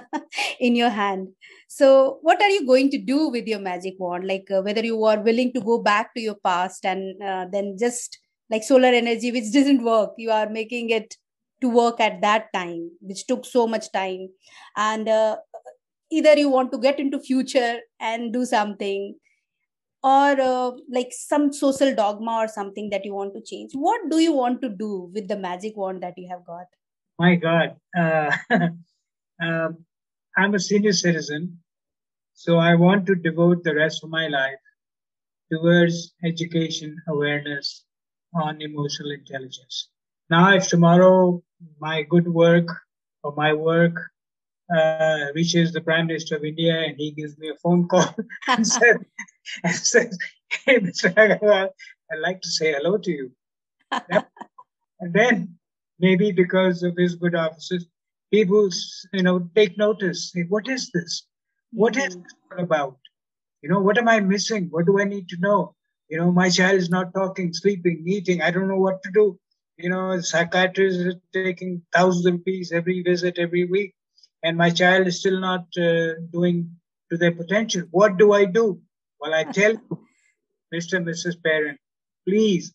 [SPEAKER 1] in your hand. So what are you going to do with your magic wand? Like uh, whether you are willing to go back to your past and uh, then just like solar energy which doesn't work you are making it to work at that time which took so much time. And uh, either you want to get into future and do something or uh, like some social dogma or something that you want to change what do you want to do with the magic wand that you have got
[SPEAKER 2] my god uh, um, i'm a senior citizen so i want to devote the rest of my life towards education awareness on emotional intelligence. Now, if tomorrow my good work or my work uh, reaches the Prime Minister of India and he gives me a phone call and, says, and says, Hey, Mr. Agarwal, I'd like to say hello to you. and then maybe because of his good offices, people, you know, take notice. Say, what is this? What is mm-hmm. this about? You know, what am I missing? What do I need to know? You know, my child is not talking, sleeping, eating. I don't know what to do. You know, psychiatrist is taking thousands of rupees every visit every week, and my child is still not uh, doing to their potential. What do I do? Well, I tell you, Mr. and Mrs. Parent, please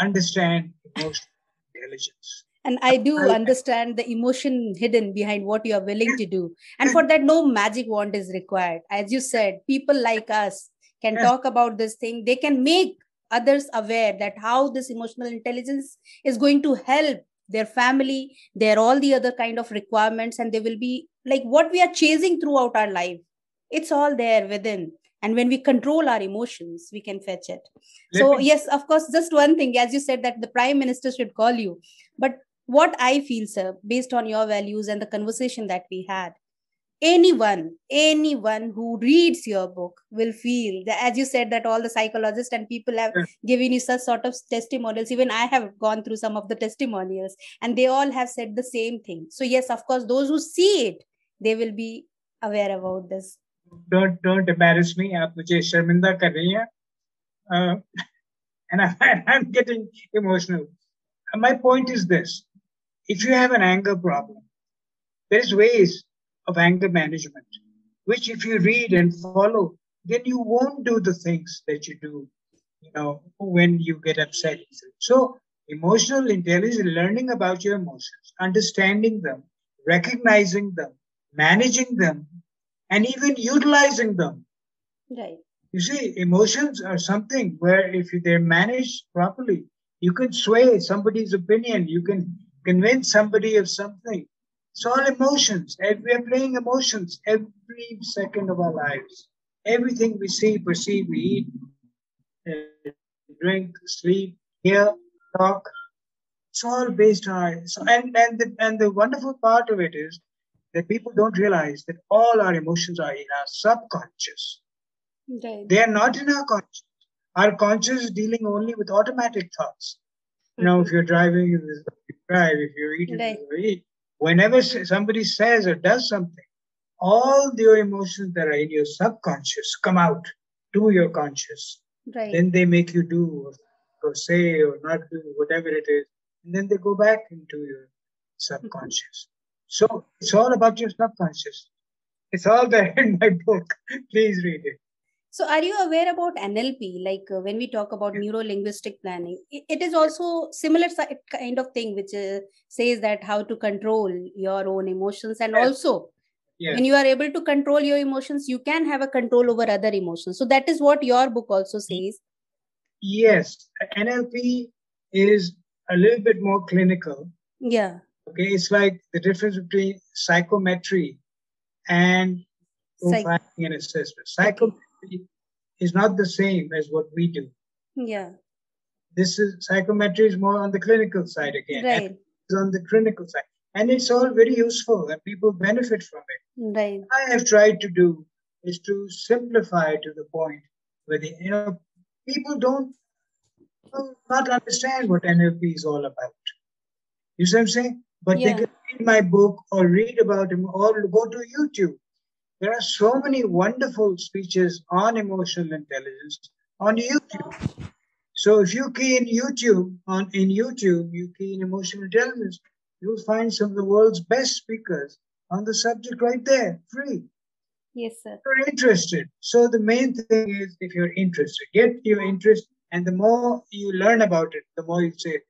[SPEAKER 2] understand emotional intelligence.
[SPEAKER 1] And I do understand the emotion hidden behind what you are willing to do. And for that, no magic wand is required. As you said, people like us can yes. talk about this thing they can make others aware that how this emotional intelligence is going to help their family their all the other kind of requirements and they will be like what we are chasing throughout our life. It's all there within. And when we control our emotions we can fetch it. Let so me... yes of course just one thing as you said that the prime minister should call you. But what i feel sir based on your values and the conversation that we had anyone anyone who reads your book will feel that as you said that all the psychologists and people have given you such sort of testimonials. Even i have gone through some of the testimonials and they all have said the same thing. So yes of course those who see it they will be aware about this.
[SPEAKER 2] Don't don't embarrass me. aap mujhe sharminda kar rahi uh, and I, i'm getting emotional. My point is this. If you have an anger problem there's ways of anger management, which if you read and follow, then you won't do the things that you do, you know, when you get upset. So emotional intelligence, learning about your emotions, understanding them, recognizing them, managing them, and even utilizing them.
[SPEAKER 1] Right.
[SPEAKER 2] You see, emotions are something where if they're managed properly, you can sway somebody's opinion. You can convince somebody of something. It's all emotions. We are playing emotions every second of our lives. Everything we see, perceive, we eat, uh, drink, sleep, hear, talk. It's all based on so and and the and the wonderful part of it is that people don't realize that all our emotions are in our subconscious.
[SPEAKER 1] Right.
[SPEAKER 2] They are not in our conscious. Our conscious is dealing only with automatic thoughts. You know, if you're driving, you drive. If you're eating,
[SPEAKER 1] Right.
[SPEAKER 2] you eat. Whenever somebody says or does something, all your emotions that are in your subconscious come out to your conscious.
[SPEAKER 1] Right.
[SPEAKER 2] Then they make you do or, or say or not do whatever it is. And then they go back into your subconscious. So it's all about your subconscious. It's all there in my book. Please read it.
[SPEAKER 1] So, are you aware about NLP? Like uh, when we talk about neuro linguistic planning, it, it is also similar kind of thing, which uh, says that how to control your own emotions, and
[SPEAKER 2] Yes.
[SPEAKER 1] also
[SPEAKER 2] Yes.
[SPEAKER 1] when you are able to control your emotions, you can have a control over other emotions. So that is what your book also says.
[SPEAKER 2] Yes. NLP is a little bit more clinical.
[SPEAKER 1] Yeah.
[SPEAKER 2] Okay. It's like the difference between psychometry and
[SPEAKER 1] Psych-
[SPEAKER 2] profiling and assessment. Psychometry is not the same as what we do.
[SPEAKER 1] Yeah.
[SPEAKER 2] This is psychometry is more on the clinical side again.
[SPEAKER 1] Right.
[SPEAKER 2] it's on the clinical side. And it's all very useful and people benefit from it.
[SPEAKER 1] Right.
[SPEAKER 2] I have tried to do is to simplify to the point where the you know people don't will not understand what NLP is all about. You see what I'm saying? But
[SPEAKER 1] Yeah.
[SPEAKER 2] they can read my book or read about him or go to YouTube. There are so many wonderful speeches on emotional intelligence on YouTube. So if you key in YouTube on in YouTube, you key in emotional intelligence, you'll find some of the world's best speakers on the subject right there, free.
[SPEAKER 1] Yes, sir.
[SPEAKER 2] You're interested. So the main thing is if you're interested, get your interest, and the more you learn about it, the more you say,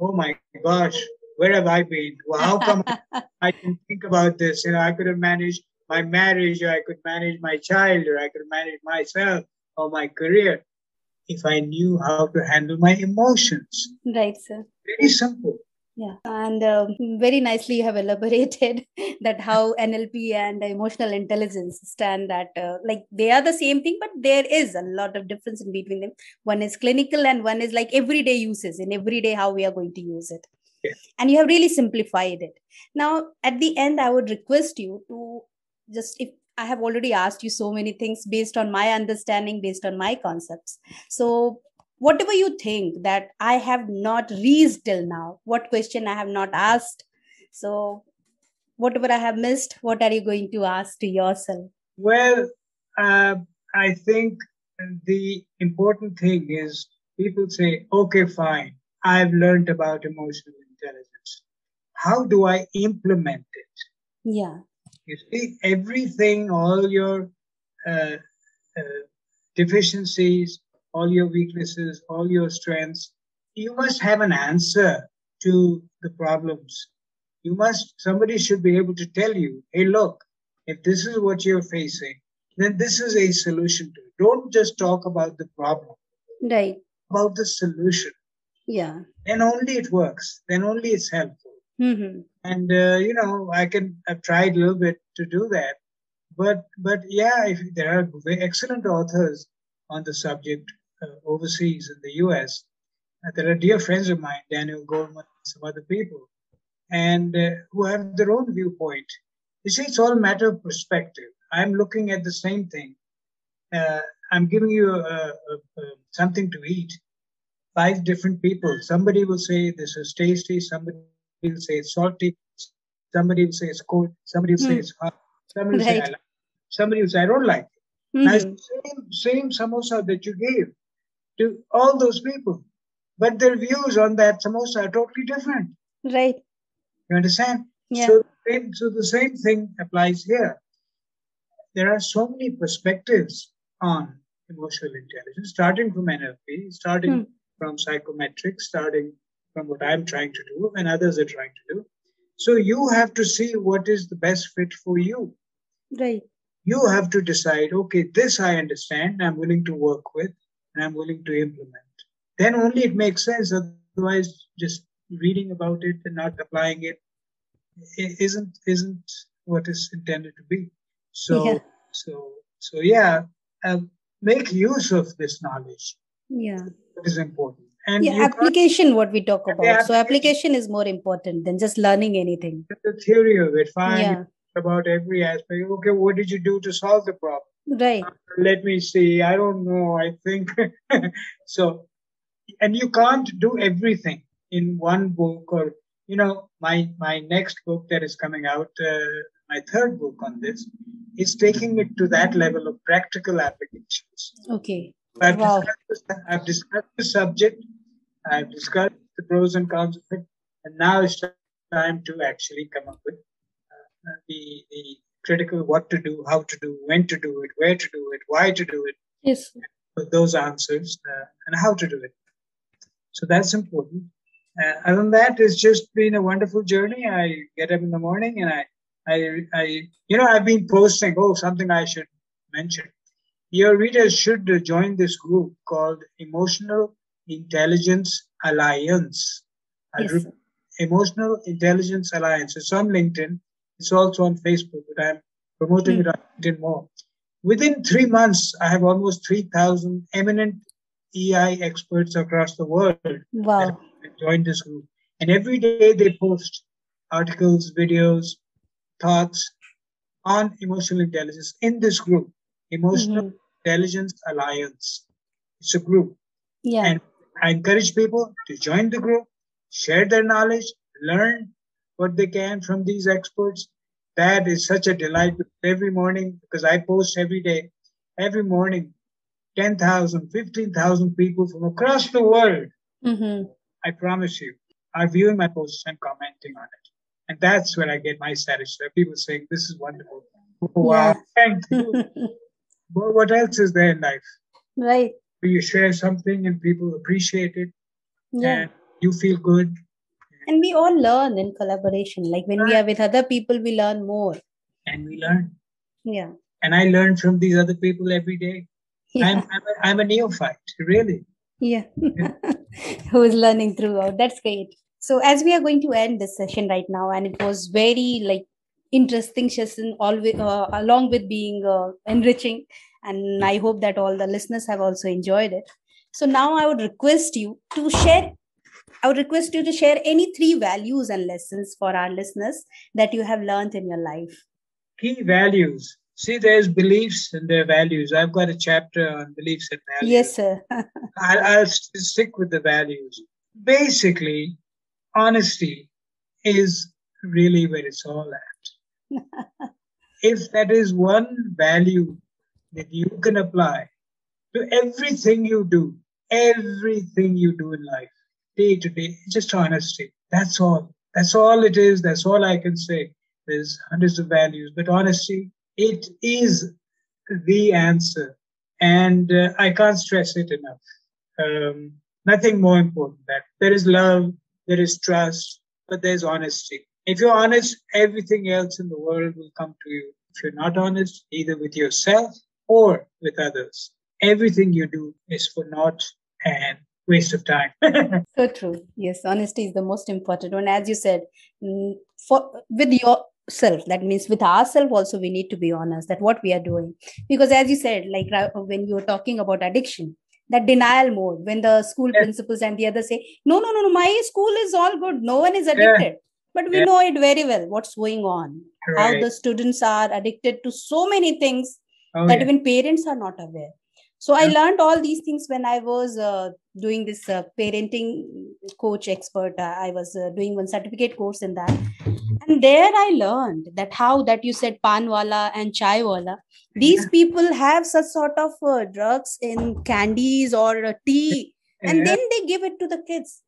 [SPEAKER 2] "Oh my gosh, where have I been? Well, how come I didn't think about this? You know, I could have managed my marriage, or I could manage my child, or I could manage myself or my career if I knew how to handle my emotions.
[SPEAKER 1] right, sir.
[SPEAKER 2] Very simple.
[SPEAKER 1] Yeah, and um, very nicely you have elaborated that how NLP and emotional intelligence stand at uh, like they are the same thing, but there is a lot of difference in between them. One is clinical, and one is like everyday uses in everyday how we are going to use it.
[SPEAKER 2] Yeah.
[SPEAKER 1] And you have really simplified it. Now, at the end, I would request you to just if I have already asked you so many things based on my understanding, based on my concepts. So whatever you think that I have not reached till now, what question I have not asked. So, whatever I have missed, what are you going to ask to yourself?
[SPEAKER 2] Well, uh, I think the important thing is people say, okay, fine, I've learned about emotional intelligence. How do I implement it?
[SPEAKER 1] Yeah,
[SPEAKER 2] You see, everything, all your uh, uh, deficiencies, all your weaknesses, all your strengths, you must have an answer to the problems. You must, somebody should be able to tell you, hey, look, if this is what you're facing, then this is a solution to it. Don't just talk about the problem,
[SPEAKER 1] right.
[SPEAKER 2] about the solution.
[SPEAKER 1] Yeah.
[SPEAKER 2] Then only it works. Then only it's helpful.
[SPEAKER 1] Hmm
[SPEAKER 2] and uh, you know i can i've tried a little bit to do that. But but yeah if there are excellent authors on the subject uh, overseas in the us uh, there are dear friends of mine daniel goleman and some other people and uh, who have their own viewpoint. You see it's all a matter of perspective. I'm looking at the same thing. Uh, i'm giving you a, a, a, something to eat. Five different people. Somebody will say this is tasty somebody will say it's salty. Somebody will say it's cold. Somebody will say
[SPEAKER 1] Hmm.
[SPEAKER 2] it's hot. Somebody will say I like. Somebody will say I don't like. it.
[SPEAKER 1] Mhm.
[SPEAKER 2] the same same samosa that you gave to all those people, but their views on that samosa are totally different.
[SPEAKER 1] Right.
[SPEAKER 2] You understand?
[SPEAKER 1] Yeah.
[SPEAKER 2] So, so the same thing applies here. There are so many perspectives on emotional intelligence, starting from NLP, starting
[SPEAKER 1] Hmm.
[SPEAKER 2] from psychometrics, starting from what I'm trying to do and others are trying to do. So you have to see what is the best fit for you.
[SPEAKER 1] Right.
[SPEAKER 2] you have to decide, okay, this I understand, I'm willing to work with, and I'm willing to implement. Then only it makes sense. Otherwise, just reading about it and not applying it isn't isn't what is intended to be. So yeah. so so yeah, um, make use of this knowledge.
[SPEAKER 1] Yeah,
[SPEAKER 2] it is important.
[SPEAKER 1] And yeah, application, what we talk about. So application is more important than just learning anything.
[SPEAKER 2] The theory of it, fine. Yeah about every aspect. Okay, what did you do to solve the problem?
[SPEAKER 1] Right. Uh,
[SPEAKER 2] let me see. I don't know. I think so. And you can't do everything in one book or you know my my next book that is coming out uh, my third book on this is taking it to that level of practical applications
[SPEAKER 1] okay
[SPEAKER 2] I've, wow. discussed, I've discussed the subject i've discussed the pros and cons of it and now it's time to actually come up with the, the critical what to do, how to do, when to do it, where to do it, why to do it.
[SPEAKER 1] Yes.
[SPEAKER 2] Those answers uh, and how to do it. So that's important. Uh, other than that, it's just been a wonderful journey. I get up in the morning and I, I, I, you know, I've been posting. Oh, something I should mention. Your readers should join this group called Emotional Intelligence Alliance. Yes. Emotional Intelligence Alliance. It's on LinkedIn. It's also on Facebook, but I'm promoting mm. it on LinkedIn more. Within three months, I have almost 3,000 eminent EI experts across the world
[SPEAKER 1] wow.
[SPEAKER 2] that joined this group. And every day they post articles, videos, thoughts on emotional intelligence in this group, Emotional mm-hmm. Intelligence Alliance. It's a group.
[SPEAKER 1] Yeah.
[SPEAKER 2] And I encourage people to join the group, share their knowledge, learn what they can from these experts. That is such a delight every morning because I post every day, every morning, 10,000, 15,000 people from across the world.
[SPEAKER 1] Mm-hmm.
[SPEAKER 2] I promise you, are viewing my posts and commenting on it. And that's where I get my satisfaction. People saying, This is wonderful. Wow, yeah. thank you. but what else is there in life?
[SPEAKER 1] Right.
[SPEAKER 2] You share something and people appreciate it.
[SPEAKER 1] Yeah. And
[SPEAKER 2] you feel good.
[SPEAKER 1] And we all learn in collaboration. Like when we are with other people we learn more.
[SPEAKER 2] And we learn.
[SPEAKER 1] Yeah.
[SPEAKER 2] And i learn from these other people every day. Yeah. I'm, I'm, a, I'm a neophyte really.
[SPEAKER 1] Yeah, yeah. who is learning throughout. That's great. So as we are going to end this session right now and it was very like interesting session always uh, along with being uh, enriching and i hope that all the listeners have also enjoyed it so now i would request you to share I would request you to share any three values and lessons for our listeners that you have learned in your life.
[SPEAKER 2] Key values. See, there's beliefs and there are values. I've got a chapter on beliefs and values.
[SPEAKER 1] Yes, sir.
[SPEAKER 2] I'll, I'll stick with the values. Basically, honesty is really where it's all at. If that is one value that you can apply to everything you do, everything you do in life, day to day, just honesty. That's all. That's all it is. That's all I can say. There's hundreds of values, but honesty, it is the answer. And uh, I can't stress it enough. Um, nothing more important that there is love, there is trust, but there's honesty. If you're honest, everything else in the world will come to you. If you're not honest, either with yourself or with others, everything you do is for naught and waste of time.
[SPEAKER 1] so true. Yes, honesty is the most important one. As you said, mm, for with yourself, that means with ourselves also we need to be honest that what we are doing. Because as you said, like when you were talking about addiction, that denial mode when the school yes. principals and the others say, no, no, no, no, my school is all good. No one is addicted. Yeah. But we yeah. know it very well what's going on. Right. How the students are addicted to so many things oh, that yeah. even parents are not aware so i learned all these things when i was uh, doing this uh, parenting coach expert uh, i was uh, doing one certificate course in that and there i learned that how that you said panwala and chaiwala these people have such sort of uh, drugs in candies or uh, tea and yeah. then they give it to the kids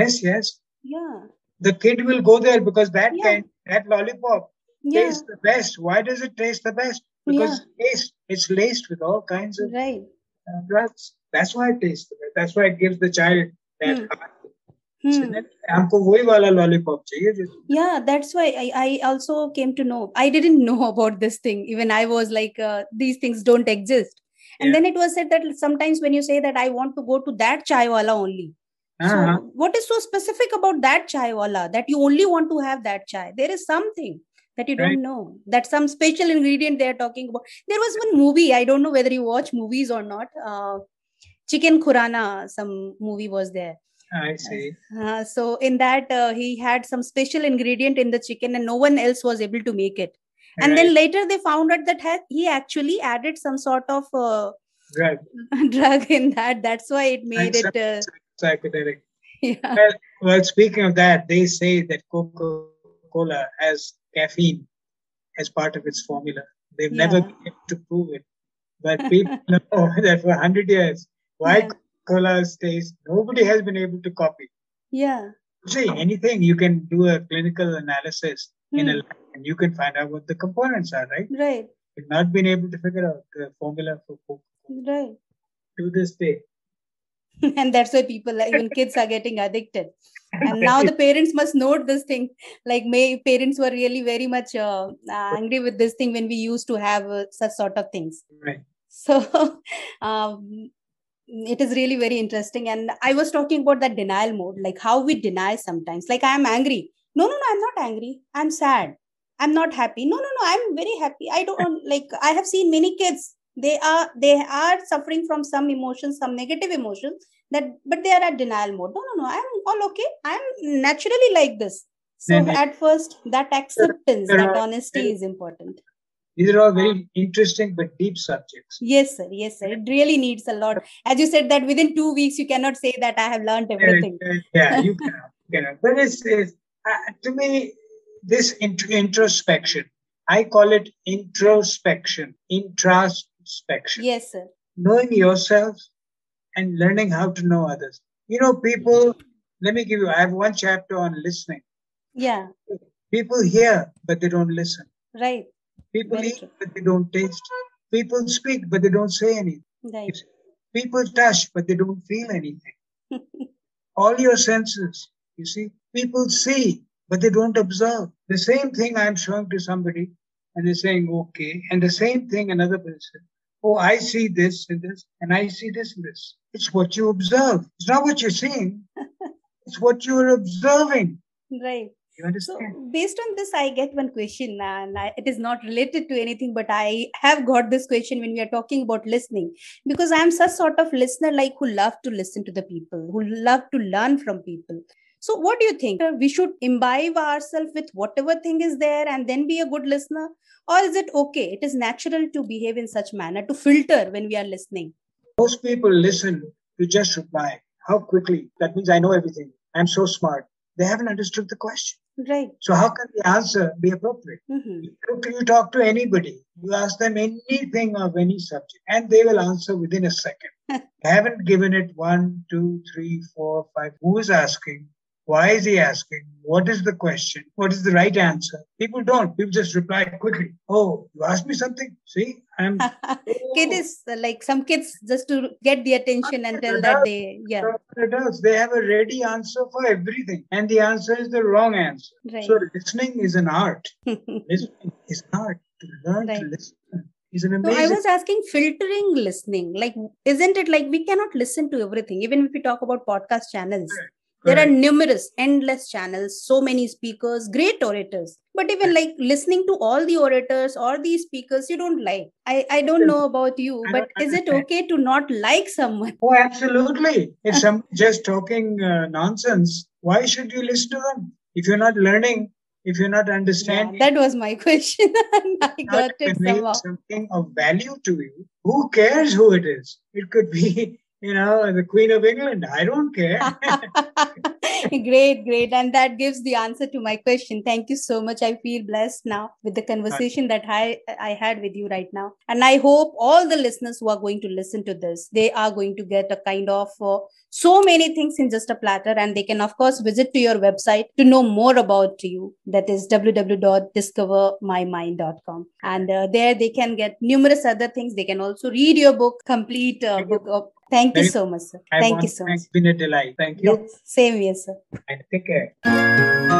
[SPEAKER 2] yes yes
[SPEAKER 1] yeah
[SPEAKER 2] the kid will go there because that yeah. kind that lollipop yeah. tastes the best why does it taste the best because yeah. it's, it's laced with all kinds of
[SPEAKER 1] right
[SPEAKER 2] uh, drugs. That's why it tastes good. That's why it gives the child that
[SPEAKER 1] hmm. Hmm.
[SPEAKER 2] हमको वही वाला lollipop चाहिए जो
[SPEAKER 1] yeah that's why I, I also came to know i didn't know about this thing even i was like uh, these things don't exist and
[SPEAKER 2] Yeah.
[SPEAKER 1] then it was said that sometimes when you say that i want to go to that chai wala only
[SPEAKER 2] हाँ,
[SPEAKER 1] so what is so specific about that chai wala that you only want to have that chai? There is something that you don't know that some special ingredient they are talking about. There was one movie i don't know whether you watch movies or not uh, chicken khurana some movie was there.
[SPEAKER 2] I see.
[SPEAKER 1] uh, so in that uh, he had some special ingredient in the chicken and no one else was able to make it. And then later they found out that ha- he actually added some sort of uh,
[SPEAKER 2] Drug,
[SPEAKER 1] drug in that. That's why it made it uh,
[SPEAKER 2] psychedelic.
[SPEAKER 1] yeah.
[SPEAKER 2] Well, well, speaking of that, they say that Coca-Cola has caffeine as part of its formula. They've never been able to prove it, but people know that for hundred years, why
[SPEAKER 1] Yeah.
[SPEAKER 2] Coca-Cola stays. Nobody has been able to copy.
[SPEAKER 1] yeah
[SPEAKER 2] See, anything you can do a clinical analysis in a
[SPEAKER 1] Hmm.
[SPEAKER 2] lab and you can find out what the components are, right?
[SPEAKER 1] right
[SPEAKER 2] You've not been able to figure out the formula for Coca-Cola
[SPEAKER 1] right
[SPEAKER 2] to this day.
[SPEAKER 1] and that's why people even kids are getting addicted. And now the parents must note this thing. Like may parents were really very much uh, angry with this thing when we used to have uh, such sort of things.
[SPEAKER 2] Right.
[SPEAKER 1] so um, it is really very interesting. And i was talking about that denial mode like how we deny sometimes. Like i am angry. No no no i'm not angry. I'm sad. I'm not happy. No no no i'm very happy. I don't like i have seen many kids they are they are suffering from some emotions some negative emotions that but they are at denial mode no no no i'm all okay i'm naturally like this so
[SPEAKER 2] Then
[SPEAKER 1] at first that acceptance that
[SPEAKER 2] are-
[SPEAKER 1] honesty is important
[SPEAKER 2] These are all very interesting but deep subjects.
[SPEAKER 1] Yes, sir. Yes, sir. It really needs a lot. As you said that within two weeks you cannot say that I have learned everything.
[SPEAKER 2] Yeah, you cannot, you cannot. But it's, it's uh, to me this int- introspection. I call it introspection, introspection.
[SPEAKER 1] Yes, sir.
[SPEAKER 2] Knowing yourself and learning how to know others. You know, people. Let me give you. I have one chapter on listening.
[SPEAKER 1] Yeah.
[SPEAKER 2] People hear, but they don't listen.
[SPEAKER 1] Right.
[SPEAKER 2] People
[SPEAKER 1] Very
[SPEAKER 2] eat,
[SPEAKER 1] true.
[SPEAKER 2] but they don't taste. People speak, but they don't say anything.
[SPEAKER 1] Right.
[SPEAKER 2] People touch, but they don't feel anything. All your senses, you see. People see, but they don't observe. The same thing I'm showing to somebody, and they're saying, okay. And the same thing another person. Oh, I see this and this, and I see this and this. It's what you observe. It's not what you're seeing. it's what you're observing.
[SPEAKER 1] right.
[SPEAKER 2] You
[SPEAKER 1] So based on this, I get one question, and I, it is not related to anything, but I have got this question when we are talking about listening because I am such sort of listener, like who love to listen to the people, who love to learn from people. So, what do you think? We should imbibe ourselves with whatever thing is there and then be a good listener, or is it okay? It is natural to behave in such manner to filter when we are listening.
[SPEAKER 2] Most people listen to just reply. How quickly? That means I know everything. I'm so smart. They haven't understood the question.
[SPEAKER 1] Right.
[SPEAKER 2] So how can the answer be appropriate?
[SPEAKER 1] hmm
[SPEAKER 2] You talk to- you talk to anybody, you ask them anything of any subject, and they will answer within a second. I haven't given it one, two, three, four, five. Who is asking? Why is he asking? What is the question? What is the right answer? People don't. People just reply quickly. Oh, you asked me something? See, I'm.
[SPEAKER 1] Kid is uh, like some kids just to get the attention and tell that they, yeah,
[SPEAKER 2] Adults, they have a ready answer for everything, and the answer is the wrong answer.
[SPEAKER 1] right.
[SPEAKER 2] So listening is an art. Listening is art. To learn to listen is an amazing.
[SPEAKER 1] So I was asking filtering listening. Like, isn't it like we cannot listen to everything? Even if we talk about podcast channels, there are numerous, endless channels, so many speakers, great orators. But even like listening to all the orators or the speakers you don't like. I, I don't know about you, but is it okay to not like someone?
[SPEAKER 2] Oh, absolutely. If somebody's just talking uh, nonsense, why should you listen to them? If you're not learning, if you're not
[SPEAKER 1] Yeah,
[SPEAKER 2] understanding,
[SPEAKER 1] that was my question. I got it somehow.
[SPEAKER 2] something of value to you, who cares who it is? It could be, you know, the Queen of England. I don't care.
[SPEAKER 1] great, great. And that gives the answer to my question. Thank you so much. I feel blessed now with the conversation that I, I had with you right now. And I hope all the listeners who are going to listen to this, they are going to get a kind of uh, so many things in just a platter. And they can, of course, visit to your website to know more about you. That is www.discovermymind.com. And uh, there they can get numerous other things. They can also read your book, complete uh, book of Thank you so much, sir.
[SPEAKER 2] I
[SPEAKER 1] Thank you so much.
[SPEAKER 2] It's been a delight. Thank you.
[SPEAKER 1] Yes, same here, sir.
[SPEAKER 2] Take care.